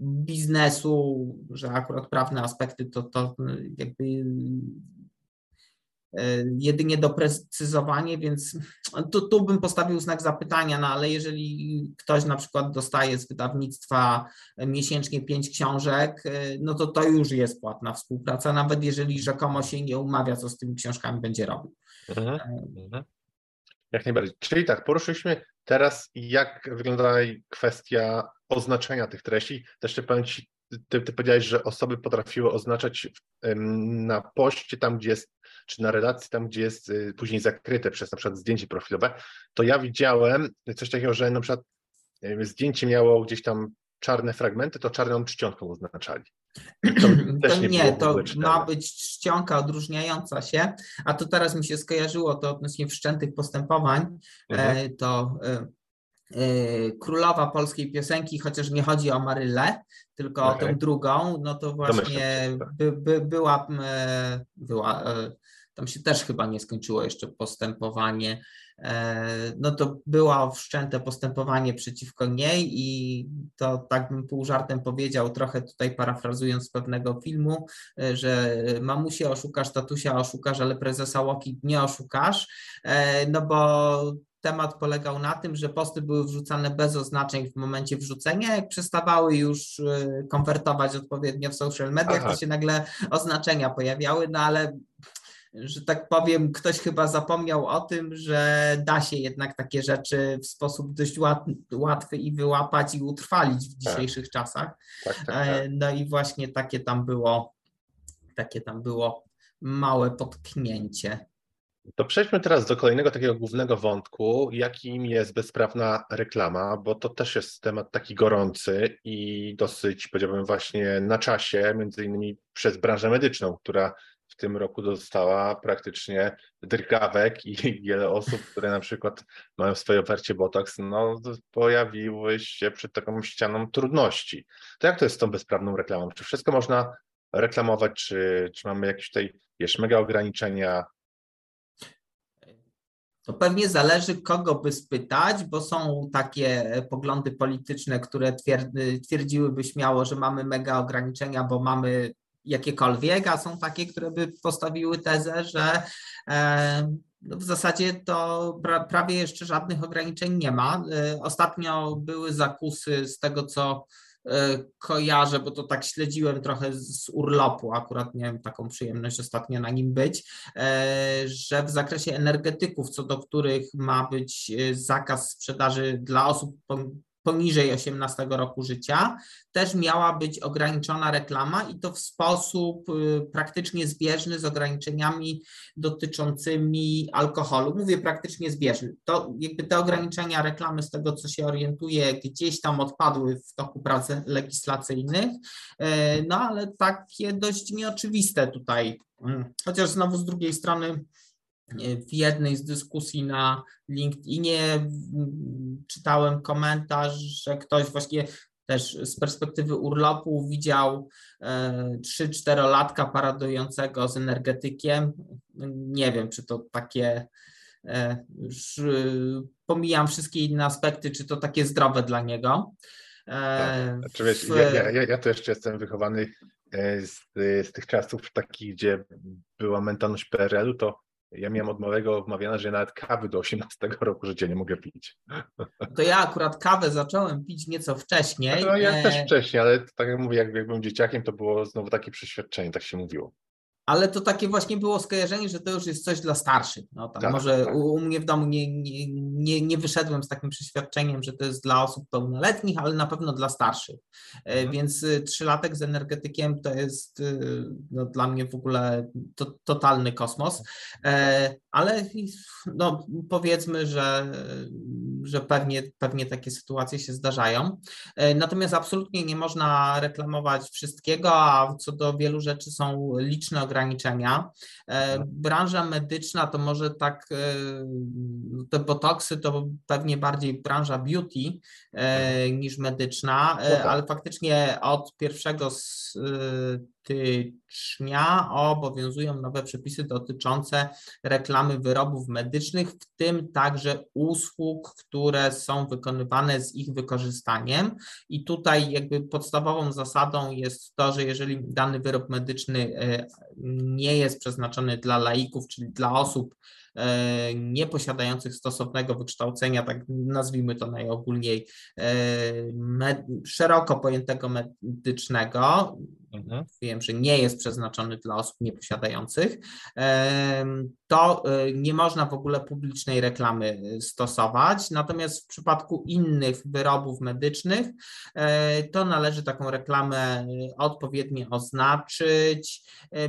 biznesu, że akurat prawne aspekty to, to jakby jedynie doprecyzowanie, więc [sniffs] tu, tu bym postawił znak zapytania, no ale jeżeli ktoś na przykład dostaje z wydawnictwa miesięcznie pięć książek, e, no to to już jest płatna współpraca, nawet jeżeli rzekomo się nie umawia, co z tymi książkami będzie robił. Mhm. E, mhm. Jak najbardziej. Czyli tak, poruszyliśmy teraz, jak wygląda kwestia oznaczenia tych treści. Też powiem Ci, ty, ty powiedziałeś, że osoby potrafiły oznaczać na poście tam, gdzie jest czy na relacji tam, gdzie jest y, później zakryte przez na przykład zdjęcie profilowe, to ja widziałem coś takiego, że na przykład zdjęcie miało gdzieś tam czarne fragmenty, to czarną czcionką oznaczali. To, [clears throat] to nie, nie to ma być czcionka odróżniająca się, a to teraz mi się skojarzyło to odnośnie wszczętych postępowań, mhm. E, to e, królowa polskiej piosenki, chociaż nie chodzi o Marylę, tylko okay. o tę drugą, no to właśnie tak. by, by, była, była tam się też chyba nie skończyło jeszcze postępowanie, e, no to było wszczęte postępowanie przeciwko niej i to tak bym pół żartem powiedział, trochę tutaj parafrazując pewnego filmu, e, że mamusie oszukasz, tatusia oszukasz, ale prezesa Łoki nie oszukasz, e, no bo temat polegał na tym, że posty były wrzucane bez oznaczeń w momencie wrzucenia. Jak przestawały już konwertować odpowiednio w social mediach, Aha. to się nagle oznaczenia pojawiały, no ale że tak powiem, ktoś chyba zapomniał o tym, że da się jednak takie rzeczy w sposób dość łatwy i wyłapać i utrwalić w tak. dzisiejszych tak. czasach. Tak, tak, tak. No i właśnie takie tam było takie tam było małe potknięcie. To przejdźmy teraz do kolejnego takiego głównego wątku, jakim jest bezprawna reklama, bo to też jest temat taki gorący i dosyć, powiedziałbym, właśnie na czasie, między innymi przez branżę medyczną, która w tym roku dostała praktycznie drgawek i [laughs] wiele osób, które na przykład mają w swojej ofercie Botox, no pojawiły się przed taką ścianą trudności. To jak to jest z tą bezprawną reklamą? Czy wszystko można reklamować, czy, czy mamy jakieś tutaj wiesz, mega ograniczenia? To pewnie zależy, kogo by spytać, bo są takie poglądy polityczne, które twierdziłyby śmiało, że mamy mega ograniczenia, bo mamy jakiekolwiek, a są takie, które by postawiły tezę, że e, no w zasadzie to pra, prawie jeszcze żadnych ograniczeń nie ma. E, ostatnio były zakusy z tego, co e, kojarzę, bo to tak śledziłem trochę z urlopu, akurat miałem taką przyjemność ostatnio na nim być, że w zakresie energetyków, co do których ma być zakaz sprzedaży dla osób poniżej 18 roku życia, też miała być ograniczona reklama i to w sposób y, praktycznie zbieżny z ograniczeniami dotyczącymi alkoholu. Mówię praktycznie zbieżny. To jakby te ograniczenia reklamy, z tego co się orientuję, gdzieś tam odpadły w toku prac legislacyjnych, e, no ale takie dość nieoczywiste tutaj. Mm, chociaż znowu z drugiej strony w jednej z dyskusji na LinkedInie czytałem komentarz, że ktoś właśnie też z perspektywy urlopu widział 3-4-latka e, paradującego z energetykiem. Nie wiem, czy to takie, e, już pomijam wszystkie inne aspekty, czy to takie zdrowe dla niego. E, tak. Znaczy, w... ja, ja, ja, to jeszcze jestem wychowany z, z tych czasów takich, gdzie była mentalność PRL-u, to ja miałem od małego wmawiane, że nawet kawy do 18 roku życia nie mogę pić. To ja akurat kawę zacząłem pić nieco wcześniej. No, ja też wcześniej, ale tak jak mówię, jak, jak byłem dzieciakiem, to było znowu takie przeświadczenie, tak się mówiło ale to takie właśnie było skojarzenie, że to już jest coś dla starszych. No, tam tak, może tak. U, u, mnie w domu nie, nie, nie, nie wyszedłem z takim przeświadczeniem, że to jest dla osób pełnoletnich, ale na pewno dla starszych. E, mhm. Więc y, trzylatek z energetykiem to jest y, no, dla mnie w ogóle to, totalny kosmos. E, ale no, powiedzmy, że, że pewnie, pewnie takie sytuacje się zdarzają. E, natomiast absolutnie nie można reklamować wszystkiego, a co do wielu rzeczy są liczne ograniczenia. E, branża medyczna to może tak, e, te botoksy to pewnie bardziej branża beauty niż medyczna, no tak. ale faktycznie od pierwszego stycznia obowiązują nowe przepisy dotyczące reklamy wyrobów medycznych, w tym także usług, które są wykonywane z ich wykorzystaniem. I tutaj jakby podstawową zasadą jest to, że jeżeli dany wyrób medyczny e, nie jest przeznaczony dla laików, czyli dla osób, E, nieposiadających stosownego wykształcenia, tak nazwijmy to najogólniej, e, med, szeroko pojętego medycznego, mhm. wiem, że nie jest przeznaczony dla osób nieposiadających, to e, nie można w ogóle publicznej reklamy stosować. Natomiast w przypadku innych wyrobów medycznych, to należy taką reklamę odpowiednio oznaczyć.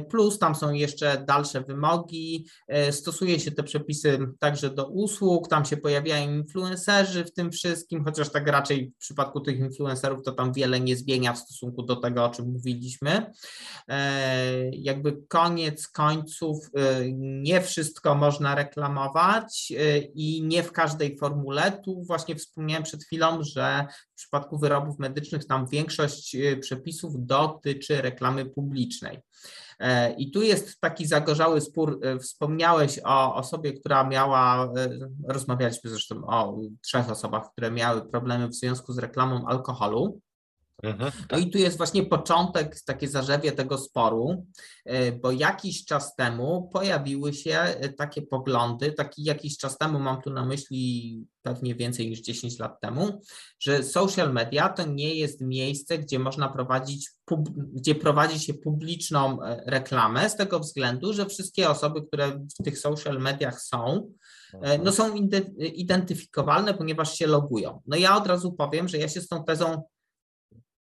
Plus tam są jeszcze dalsze wymogi. Stosuje się te przepisy także do usług, tam się pojawiają influencerzy w tym wszystkim, chociaż tak raczej w przypadku tych influencerów to tam wiele nie zmienia w stosunku do tego, o czym mówiliśmy. E, jakby koniec końców e, nie wszystko można reklamować e, i nie w każdej formule. Tu właśnie wspomniałem przed chwilą, że w przypadku wyrobów medycznych tam większość przepisów dotyczy reklamy publicznej. I tu jest taki zagorzały spór. Wspomniałeś o osobie, która miała, rozmawialiśmy zresztą o trzech osobach, które miały problemy w związku z reklamą alkoholu. Mhm, no tak. i tu jest właśnie początek, takie zarzewie tego sporu, e, bo jakiś czas temu pojawiły się e, takie poglądy, taki jakiś czas temu, mam tu na myśli pewnie więcej niż 10 lat temu, że social media to nie jest miejsce, gdzie można prowadzić, gdzie prowadzi się publiczną e, reklamę, z tego względu, że wszystkie osoby, które w tych social mediach są, no mhm. są identyfikowalne, ponieważ się logują. No ja od razu powiem, że ja się z tą tezą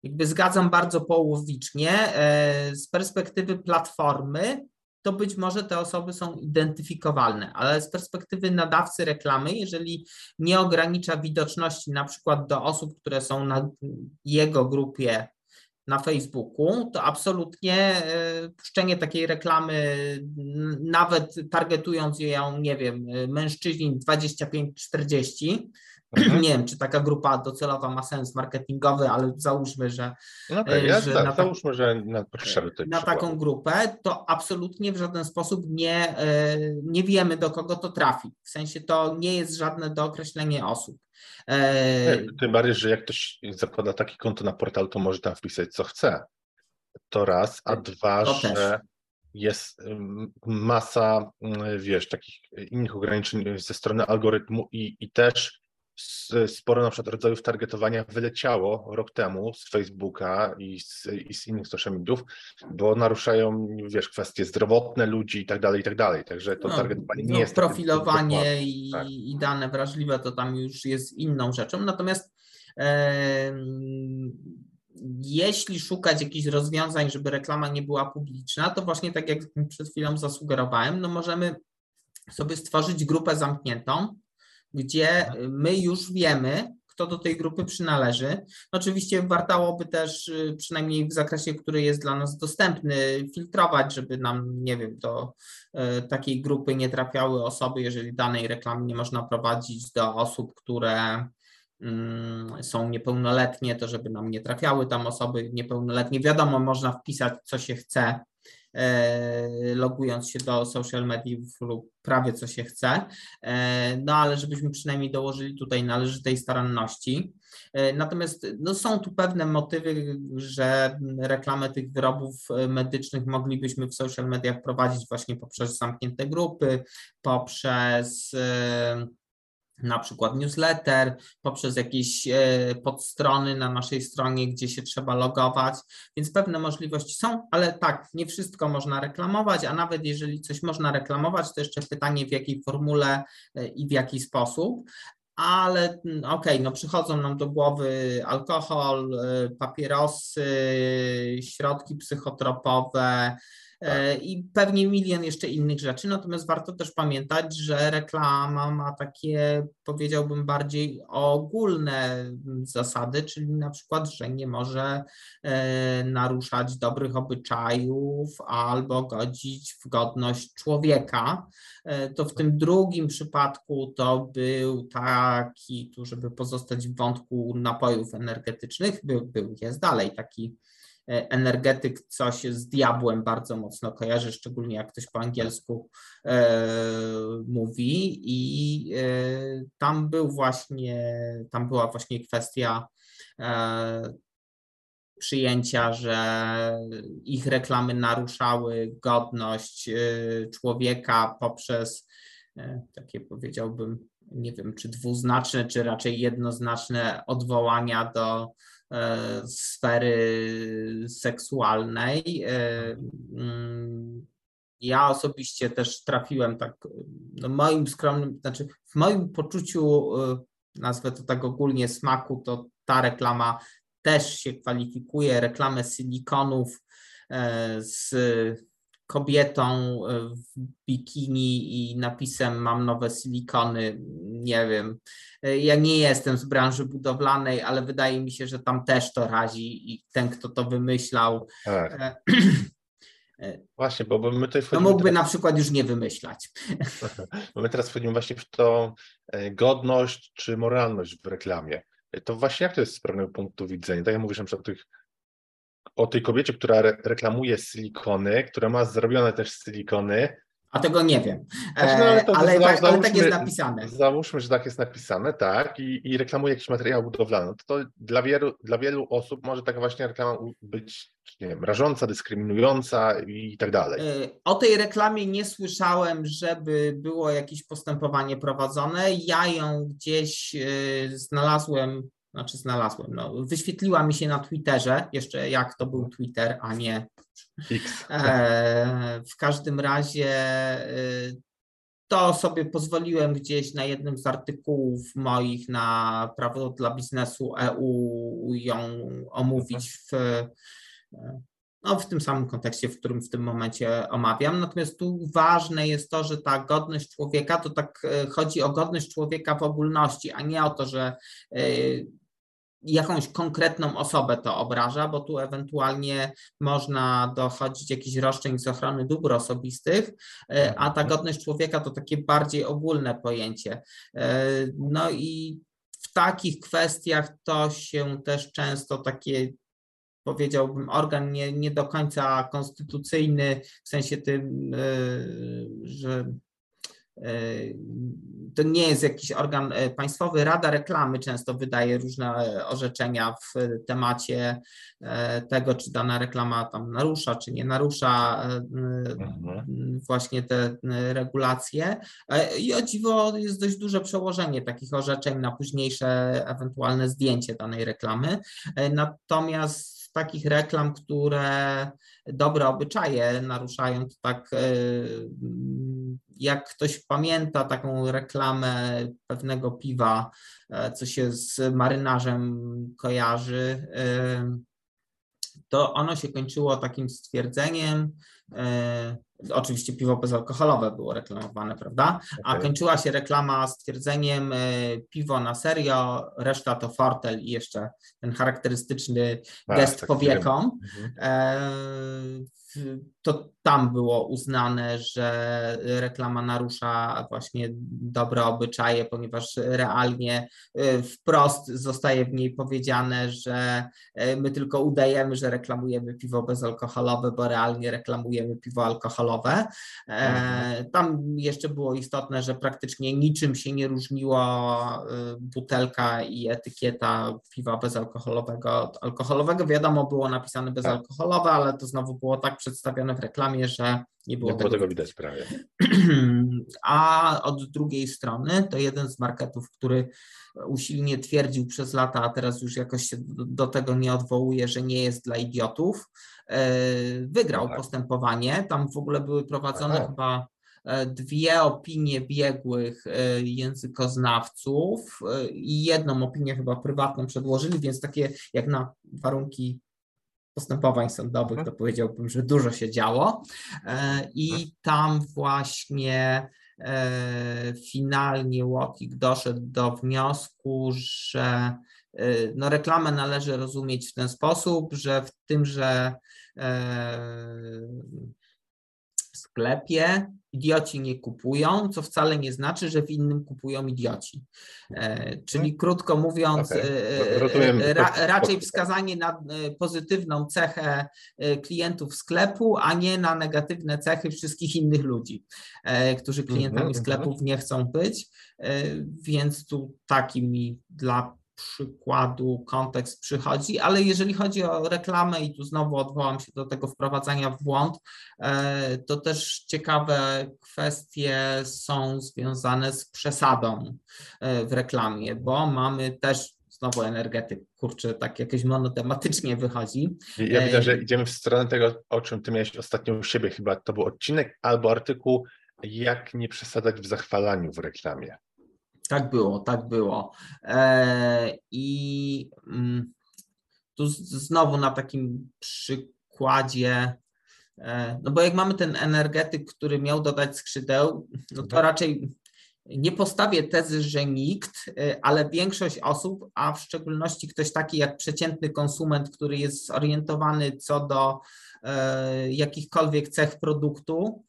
jakby zgadzam bardzo połowicznie. Z perspektywy platformy to być może te osoby są identyfikowalne, ale z perspektywy nadawcy reklamy, jeżeli nie ogranicza widoczności na przykład do osób, które są na jego grupie na Facebooku, to absolutnie e, puszczenie takiej reklamy, nawet targetując ją, nie wiem, mężczyźni 25-40, Mhm. Nie wiem, czy taka grupa docelowa ma sens marketingowy, ale załóżmy, że. No okay, ja że tak, na, załóżmy, że na Na taką grupę, to absolutnie w żaden sposób nie, e, nie wiemy, do kogo to trafi. W sensie to nie jest żadne dookreślenie osób. E, tym bardziej, że jak ktoś zakłada takie konto na portal, to może tam wpisać, co chce. To raz, a dwa, to że. Też jest masa, wiesz, takich innych ograniczeń ze strony algorytmu i, i też sporo na przykład rodzajów targetowania wyleciało rok temu z Facebooka i z, i z innych social mediów, bo naruszają, wiesz, kwestie zdrowotne ludzi i tak dalej, i tak dalej. Także to no, targetowanie nie no, jest... Profilowanie i, tak. i, dane wrażliwe to tam już jest inną rzeczą. Natomiast e, jeśli szukać jakichś rozwiązań, żeby reklama nie była publiczna, to właśnie tak jak przed chwilą zasugerowałem, no możemy sobie stworzyć grupę zamkniętą, gdzie my już wiemy, kto do tej grupy przynależy. Oczywiście wartałoby też, y, przynajmniej w zakresie, który jest dla nas dostępny, filtrować, żeby nam, nie wiem, do y, takiej grupy nie trafiały osoby, jeżeli danej reklamy nie można prowadzić do osób, które mm, są niepełnoletnie, to żeby nam nie trafiały tam osoby niepełnoletnie. Wiadomo, można wpisać, co się chce logując się do social mediów lub prawie co się chce, e, no ale żebyśmy przynajmniej dołożyli tutaj należytej staranności. E, natomiast no, są tu pewne motywy, że reklamę tych wyrobów medycznych moglibyśmy w social mediach prowadzić właśnie poprzez zamknięte grupy, poprzez na przykład newsletter, poprzez jakieś e, podstrony na naszej stronie, gdzie się trzeba logować, więc pewne możliwości są, ale tak, nie wszystko można reklamować, a nawet jeżeli coś można reklamować, to jeszcze pytanie w jakiej formule e, i w jaki sposób. Ale mm, okej, okay, no przychodzą nam do głowy alkohol, e, papierosy, środki psychotropowe. I pewnie milion jeszcze innych rzeczy. Natomiast warto też pamiętać, że reklama ma takie, powiedziałbym, bardziej ogólne zasady, czyli na przykład, że nie może e, naruszać dobrych obyczajów albo godzić w godność człowieka. E, to w tym drugim przypadku to był taki, tu żeby pozostać w wątku napojów energetycznych, był, był jest dalej taki E, energetyk coś z diabłem bardzo mocno kojarzy, szczególnie jak ktoś po angielsku e, mówi. I e, tam był właśnie, tam była właśnie kwestia e, przyjęcia, że ich reklamy naruszały godność e, człowieka poprzez e, takie powiedziałbym, nie wiem, czy dwuznaczne, czy raczej jednoznaczne odwołania do E, sfery seksualnej. E, mm, ja osobiście też trafiłem tak, no moim skromnym, znaczy w moim poczuciu, e, nazwę to tak ogólnie smaku, to ta reklama też się kwalifikuje, reklamę silikonów z kobietą e, w bikini i napisem mam nowe silikony, nie wiem. E, ja nie jestem z branży budowlanej, ale wydaje mi się, że tam też to razi i ten, kto to wymyślał. Tak. E, [clears throat] właśnie, bo my tutaj wchodzimy. No mógłby teraz... na przykład już nie wymyślać. [laughs] Bo my teraz wchodzimy właśnie w to godność czy moralność w reklamie. To właśnie jak to jest z pewnego punktu widzenia? Tak jak mówisz na przykład o tych o tej kobiecie, która re reklamuje silikony, która ma zrobione też silikony. A tego nie wiem, znaczy, no, ale, e, ale, za, tak, ale tak jest napisane. Załóżmy, że tak jest napisane, tak, i, i reklamuje jakiś materiał budowlany. To, to dla, wielu, dla wielu osób może taka właśnie reklama być, nie wiem, rażąca, dyskryminująca i tak dalej. E, o tej reklamie nie słyszałem, żeby było jakieś postępowanie prowadzone. Ja ją gdzieś e, znalazłem znaczy znalazłem, no, wyświetliła mi się na Twitterze, jeszcze jak to był Twitter, a nie X. E, w każdym razie e, to sobie pozwoliłem gdzieś na jednym z artykułów moich na prawo dla biznesu EU ją omówić w, no, w tym samym kontekście, w którym w tym momencie omawiam. Natomiast tu ważne jest to, że ta godność człowieka to tak e, chodzi o godność człowieka w ogólności, a nie o to, że e, jakąś konkretną osobę to obraża, bo tu ewentualnie można dochodzić jakichś roszczeń z ochrony dóbr osobistych, e, a ta mhm. godność człowieka to takie bardziej ogólne pojęcie. No i w takich kwestiach to się też często takie powiedziałbym, organ nie, nie do końca konstytucyjny, w sensie tym, e, że e, to nie jest jakiś organ e, państwowy. Rada Reklamy często wydaje różne orzeczenia w temacie tego, czy dana reklama tam narusza, czy nie narusza mhm. właśnie te regulacje. I o dziwo jest dość duże przełożenie takich orzeczeń na późniejsze ewentualne zdjęcie danej reklamy. Natomiast takich reklam, które dobre obyczaje naruszają, to tak e, jak ktoś pamięta taką reklamę pewnego piwa, e, co się z marynarzem kojarzy, e, to ono się kończyło takim stwierdzeniem, Oczywiście piwo bezalkoholowe było reklamowane, prawda? A okay. kończyła się reklama stwierdzeniem piwo na serio, reszta to fortel i jeszcze ten charakterystyczny tak, gest tak powieką. Mhm. E, to tam było uznane, że reklama narusza właśnie dobre obyczaje, ponieważ realnie y, wprost zostaje w niej powiedziane, że y, my tylko udajemy, że reklamujemy piwo bezalkoholowe, bo realnie reklamujemy piwo alkoholowe. E, mhm. Tam jeszcze było istotne, że praktycznie niczym się nie różniła y, butelka i etykieta piwa bezalkoholowego od alkoholowego. Wiadomo, było napisane tak. bezalkoholowe, ale to znowu było tak przedstawione w reklamie, że nie było, nie tego, tego widać prawie. [clears throat] A od drugiej strony to jeden z marketów, który usilnie twierdził przez lata, a teraz już jakoś się do tego nie odwołuje, że nie jest dla idiotów, e, wygrał no tak. postępowanie. Tam w ogóle były prowadzone Aha. chyba e, dwie opinie biegłych e, językoznawców i jedną opinię chyba prywatną przedłożyli, więc takie jak na warunki postępowań sądowych, mhm. to powiedziałbym, że dużo się działo. E, I mhm. tam właśnie e, finalnie Łokik doszedł do wniosku, że e, no, reklamę należy rozumieć w ten sposób, że w tym, że sklepie idioci nie kupują, co wcale nie znaczy, że w innym kupują idioci. E, czyli mhm. krótko mówiąc, okay. E, ra, raczej wskazanie na e, pozytywną cechę klientów sklepu, a nie na negatywne cechy wszystkich innych ludzi, którzy klientami mm -hmm. sklepów nie chcą być. Więc tu taki mi dla przykładu kontekst przychodzi, ale jeżeli chodzi o reklamę i tu znowu odwołam się do tego wprowadzania w błąd, e, to też ciekawe kwestie są związane z przesadą e, w reklamie, bo mamy też znowu energetyk, kurczę, tak jakoś monotematycznie wychodzi. Ja widzę, że idziemy w stronę tego, o czym ty miałeś ostatnio u siebie chyba, to był odcinek albo artykuł, jak nie przesadzać w zachwalaniu w reklamie. Tak było, tak było. E, I mm, tu znowu na takim przykładzie, e, no bo jak mamy ten energetyk, który miał dodać skrzydeł, no to mhm. raczej nie postawię tezy, że nikt, e, ale większość osób, a w szczególności ktoś taki jak przeciętny konsument, który jest zorientowany co do jakichkolwiek cech produktu,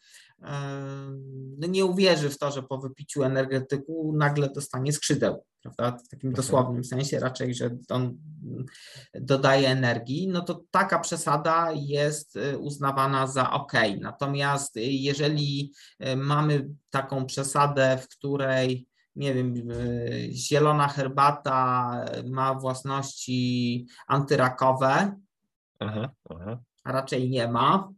nie uwierzy w to, że po wypiciu energetyku nagle dostanie skrzydeł, prawda? W takim dosłownym sensie, raczej, że on dodaje energii, no to taka przesada jest y, uznawana za ok. Natomiast jeżeli y, mamy taką przesadę, w której nie wiem, y, zielona herbata ma własności antyrakowe, aha, aha. a raczej nie ma,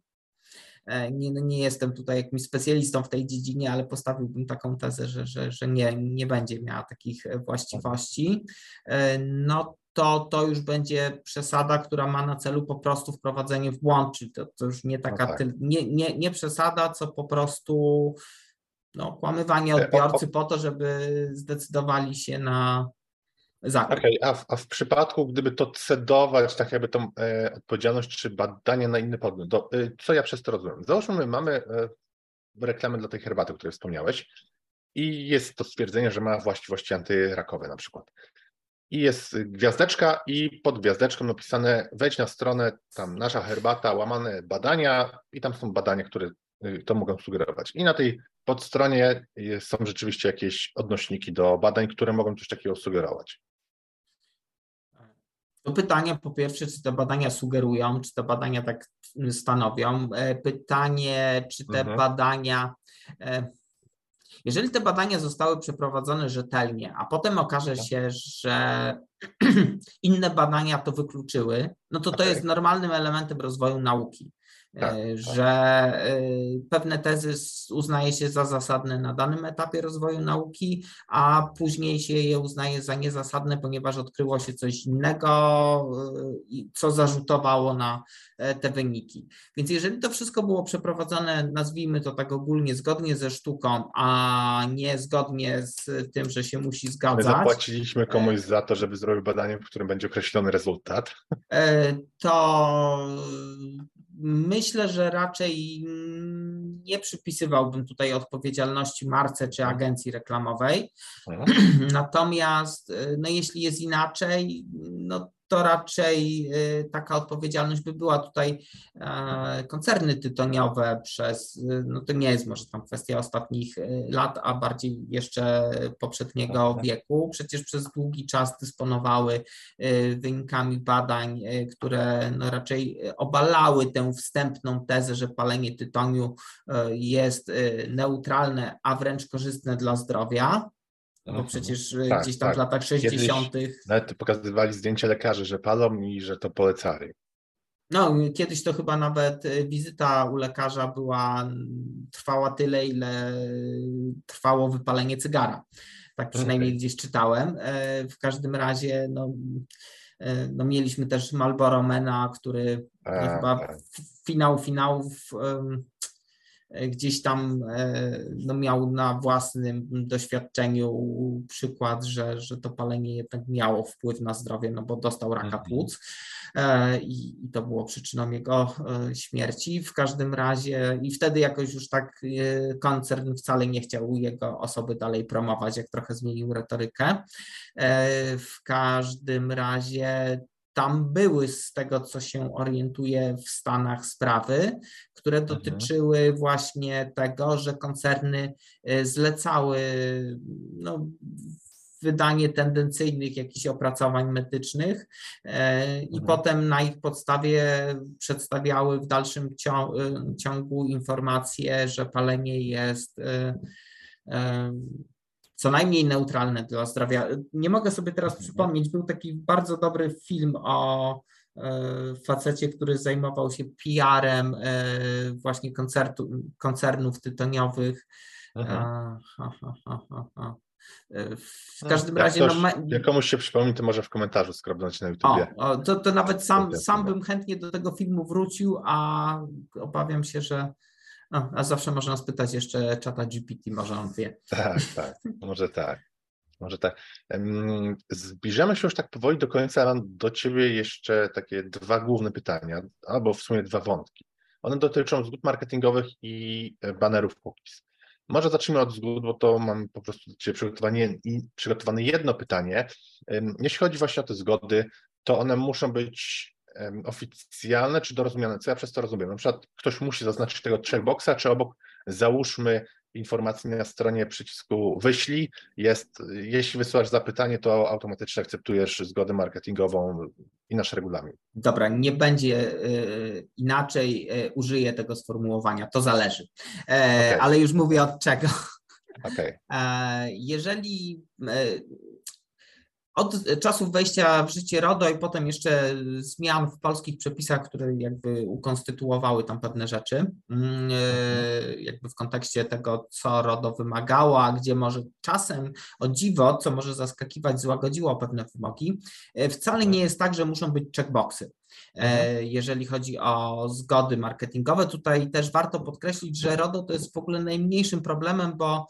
nie, no nie jestem tutaj jakimś specjalistą w tej dziedzinie, ale postawiłbym taką tezę, że, że, że nie, nie będzie miała takich e, właściwości. E, no to, to już będzie przesada, która ma na celu po prostu wprowadzenie w błąd, czyli to, to już nie taka, no tak. nie, nie, nie przesada, co po prostu no, kłamywanie odbiorcy po to, żeby zdecydowali się na zakup. Okay, a, w, a w przypadku, gdyby to cedować, tak jakby tą e, odpowiedzialność czy badanie na inny podmiot, to, e, co ja przez to rozumiem? Załóżmy, mamy e, reklamę dla tej herbaty, o której wspomniałeś i jest to stwierdzenie, że ma właściwości antyrakowe na przykład. I jest gwiazdeczka i pod gwiazdeczką napisane wejdź na stronę tam nasza herbata, łamane badania i tam są badania, które y, to mogą sugerować. I na tej podstronie są rzeczywiście jakieś odnośniki do badań, które mogą coś takiego sugerować. To pytanie po pierwsze, czy te badania sugerują, czy te badania tak stanowią. E, pytanie, czy te mhm. badania e, jeżeli te badania zostały przeprowadzone rzetelnie, a potem okaże tak. się, że [clears throat] inne badania to wykluczyły, no to to jest normalnym elementem rozwoju nauki. Tak, e, tak. że e, pewne tezy uznaje się za zasadne na danym etapie rozwoju nauki, a później się je uznaje za niezasadne, ponieważ odkryło się coś innego, e, co zarzutowało na te wyniki. Więc jeżeli to wszystko było przeprowadzone, nazwijmy to tak ogólnie, zgodnie ze sztuką, a nie zgodnie z tym, że się musi zgadzać. My zapłaciliśmy komuś za to, żeby zrobił badanie, w którym będzie określony rezultat. To Myślę, że raczej nie przypisywałbym tutaj odpowiedzialności marce czy agencji reklamowej. [clears throat] Natomiast no jeśli jest inaczej, no to raczej y, taka odpowiedzialność by była tutaj e, koncerny tytoniowe przez, y, no to nie jest może tam kwestia ostatnich y, lat, a bardziej jeszcze poprzedniego tak, tak. wieku. Przecież przez długi czas dysponowały wynikami badań, które no raczej obalały tę wstępną tezę, że palenie tytoniu jest neutralne, a wręcz korzystne dla zdrowia. No bo przecież e, tak, gdzieś tam tak. w latach 60. Kiedyś nawet pokazywali zdjęcia lekarzy, że palą i że to polecali. No, kiedyś to chyba nawet e, wizyta u lekarza była, trwała tyle, ile trwało wypalenie cygara. Tak przynajmniej okay. gdzieś czytałem. E, w każdym razie, no, no mieliśmy też Malboro Mena, który no, chyba tak. finał finałów gdzieś tam e, no, miał na własnym doświadczeniu przykład, że, że to palenie jednak miało wpływ na zdrowie, no bo dostał raka mhm. płuc e, i, i to było przyczyną jego e, śmierci. W każdym razie i wtedy jakoś już tak koncern wcale nie chciał jego osoby dalej promować, jak trochę zmienił retorykę. W każdym razie tam były z tego, co się orientuje w Stanach sprawy, które mhm. dotyczyły właśnie tego, że koncerny y, zlecały no, wydanie tendencyjnych jakichś opracowań medycznych e, i mhm. potem na ich podstawie przedstawiały w dalszym y, ciągu informacje, że palenie jest y, co najmniej neutralne dla zdrowia. Nie mogę sobie teraz mhm. przypomnieć, był taki bardzo dobry film o e, facecie, który zajmował się PR-em e, właśnie koncertu, koncernów tytoniowych. W no, każdym jak razie. Ktoś, no, jak komuś się przypomni, to może w komentarzu skrobnąć na YouTube. O, to, to nawet sam, sam bym chętnie do tego filmu wrócił, a obawiam się, że no, a zawsze można spytać jeszcze czata GPT, może on wie. Tak, tak, może tak. Może tak. Zbliżamy się już tak powoli do końca. Mam do Ciebie jeszcze takie dwa główne pytania, albo w sumie dwa wątki. One dotyczą zgód marketingowych i banerów cookies. Może zacznijmy od zgód, bo to mam po prostu do Ciebie przygotowane jedno pytanie. Jeśli chodzi właśnie o te zgody, to one muszą być oficjalne czy dorozumiane. Co ja przez to rozumiem? Na przykład ktoś musi zaznaczyć tego checkboxa, czy obok załóżmy informacji na stronie przycisku wyślij jest, jeśli wysyłasz zapytanie, to automatycznie akceptujesz zgodę marketingową i nasz regulamin. Dobra, nie będzie y, inaczej, y, użyję tego sformułowania, to zależy, e, okay. ale już mówię od czego. Okay. [laughs] E, jeżeli e, od czasów wejścia w życie RODO i potem jeszcze zmian w polskich przepisach, które jakby ukonstytuowały tam pewne rzeczy, mm, e, jakby w kontekście tego, co RODO wymagało, a gdzie może czasem o dziwo, co może zaskakiwać, złagodziło pewne wymogi, e, wcale nie jest tak, że muszą być checkboxy. Mhm. Jeżeli chodzi o zgody marketingowe, tutaj też warto podkreślić, że RODO to jest w ogóle najmniejszym problemem, bo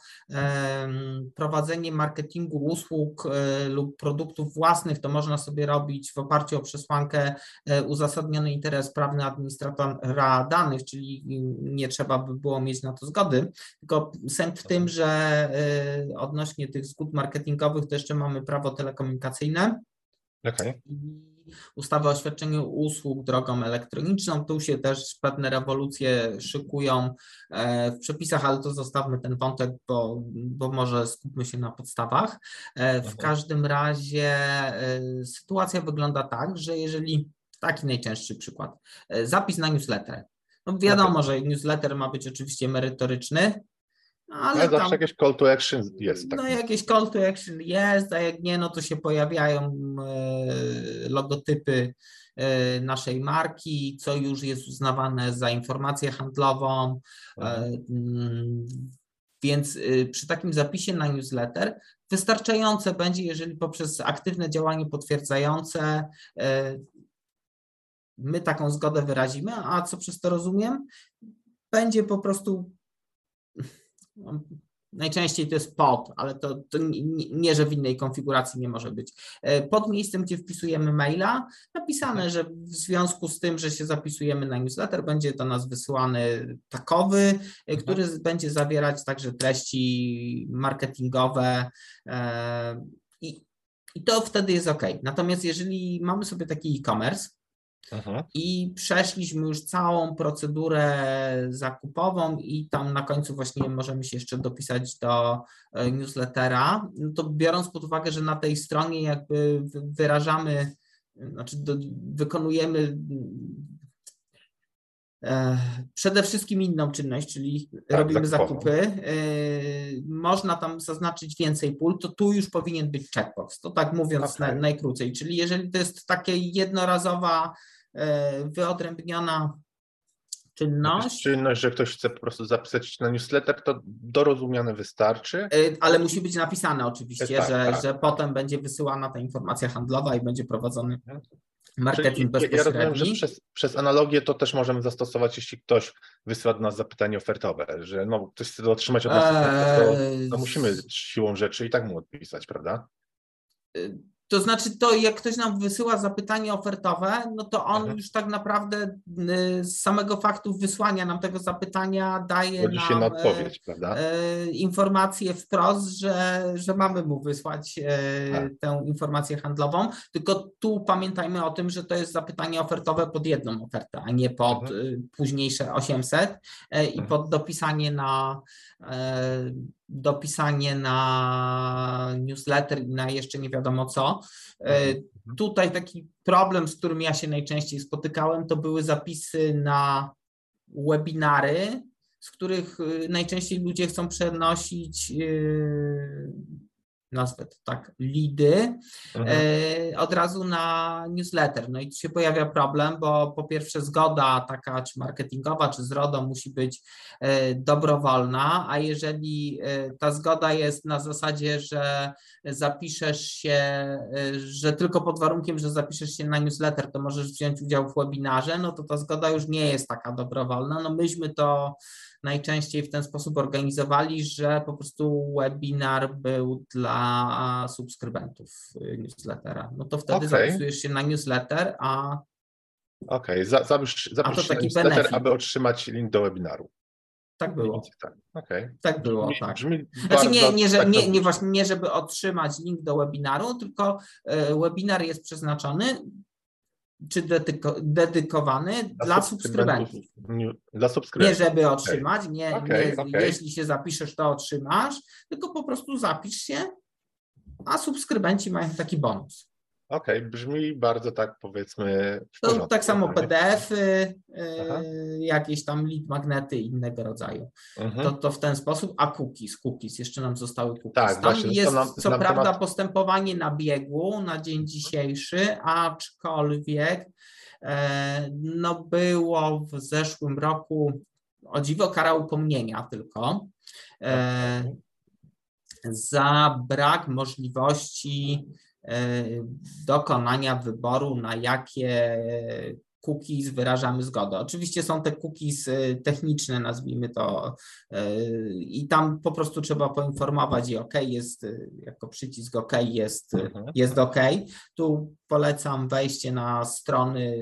prowadzenie marketingu usług e, lub produktów własnych to można sobie robić w oparciu o przesłankę e, uzasadniony interes prawny administratora danych, czyli nie trzeba by było mieć na to zgody, tylko sęk w tym, że e, odnośnie tych zgód marketingowych to jeszcze mamy prawo telekomunikacyjne. Okay ustawę o świadczeniu usług drogą elektroniczną. Tu się też pewne rewolucje szykują e, w przepisach, ale to zostawmy ten wątek, bo, bo może skupmy się na podstawach. E, w każdym razie e, sytuacja wygląda tak, że jeżeli taki najczęstszy przykład, zapis na newsletter. No wiadomo, że newsletter ma być oczywiście merytoryczny, ale, ale zawsze jakieś call to action jest. Tak? No jakieś call to action jest, a jak nie, no to się pojawiają e, logotypy e, naszej marki, co już jest uznawane za informację handlową. E, mhm. Mm, więc przy takim zapisie na newsletter wystarczające będzie, jeżeli poprzez aktywne działanie potwierdzające my taką zgodę wyrazimy, a co przez to rozumiem, będzie po prostu Najczęściej to jest pod, ale to, to nie, nie, że w innej konfiguracji nie może być. E, pod miejscem, gdzie wpisujemy maila, napisane, że w związku z tym, że się zapisujemy na newsletter, będzie do nas wysyłany takowy, e, mhm. który będzie zawierać także treści marketingowe e, i, i to wtedy jest ok. Natomiast jeżeli mamy sobie taki e-commerce, I przeszliśmy już całą procedurę zakupową i tam na końcu właśnie możemy się jeszcze dopisać do e, newslettera. No to biorąc pod uwagę, że na tej stronie jakby wyrażamy, znaczy do, wykonujemy przede wszystkim inną czynność, czyli tak, robimy zakupy. E, można tam zaznaczyć więcej pól, to tu już powinien być checkbox. To tak mówiąc okay. najkrócej. Czyli jeżeli to jest takie jednorazowa E, wyodrębniona czynność. Czynność, że ktoś chce po prostu zapisać na newsletter, to dorozumiane wystarczy. E, ale musi być napisane oczywiście, tak, że, tak, że potem będzie wysyłana ta informacja handlowa i będzie prowadzony mhm. Marketing Czyli bezpośredni. Ja rozumiem, że przez, przez analogię to też możemy zastosować, jeśli ktoś wysyła do nas zapytanie ofertowe, że no, ktoś chce otrzymać od nas eee... to, to musimy siłą rzeczy i tak mu odpisać, prawda? E, to znaczy, to jak ktoś nam wysyła zapytanie ofertowe, no to on mhm. już tak naprawdę y, z samego faktu wysłania nam tego zapytania daje Godzi nam na odpowiedź, prawda? E, informację wprost, że, że mamy mu wysłać e, tak. tę informację handlową. Tylko tu pamiętajmy o tym, że to jest zapytanie ofertowe pod jedną ofertę, a nie pod mhm. Y, późniejsze 800 e, i mhm. pod dopisanie na dopisanie na newsletter i na jeszcze nie wiadomo co. E, mhm. Tutaj taki problem, z którym ja się najczęściej spotykałem, to były zapisy na webinary, z których e, najczęściej ludzie chcą przenosić e, nazwę to tak, lidy, mhm. e, od razu na newsletter. No i tu się pojawia problem, bo po pierwsze zgoda taka, czy marketingowa, czy z RODO musi być e, dobrowolna, a jeżeli e, ta zgoda jest na zasadzie, że zapiszesz się, że tylko pod warunkiem, że zapiszesz się na newsletter, to możesz wziąć udział w webinarze, no to ta zgoda już nie jest taka dobrowolna. No myśmy to najczęściej w ten sposób organizowali, że po prostu webinar był dla subskrybentów newslettera. No to wtedy okay. zapisujesz się na newsletter, a. Okej, okay. zapisz, zapisz się na newsletter, benefit. aby otrzymać link do webinaru. Tak było. Tak, okay. tak było, brzmi, tak. Brzmi znaczy nie, nie, że, tak nie, nie, właśnie, nie, żeby otrzymać link do webinaru, tylko e, webinar jest przeznaczony czy dedyko, dedykowany dla, dla subskrybentów. Dla subskrybentów. Nie, żeby otrzymać, okay. nie, okay, nie okay. jeśli się zapiszesz, to otrzymasz, tylko po prostu zapisz się, a subskrybenci mają taki bonus. Okej, okay, brzmi bardzo tak powiedzmy. To tak samo PDF-y, yy, jakieś tam lead magnety innego rodzaju. Mhm. To, to w ten sposób, a cookies, cookies, jeszcze nam zostały cookies. Tak, tam właśnie, jest nam, co nam prawda temat... postępowanie na biegu na dzień dzisiejszy, aczkolwiek e, no było w zeszłym roku o dziwo kara upomnienia tylko e, za brak możliwości dokonania wyboru, na jakie cookies wyrażamy zgodę. Oczywiście są te cookies y, techniczne, nazwijmy to, y, i tam po prostu trzeba poinformować i OK jest, y, jako przycisk OK jest, mhm. jest OK. Tu polecam wejście na strony,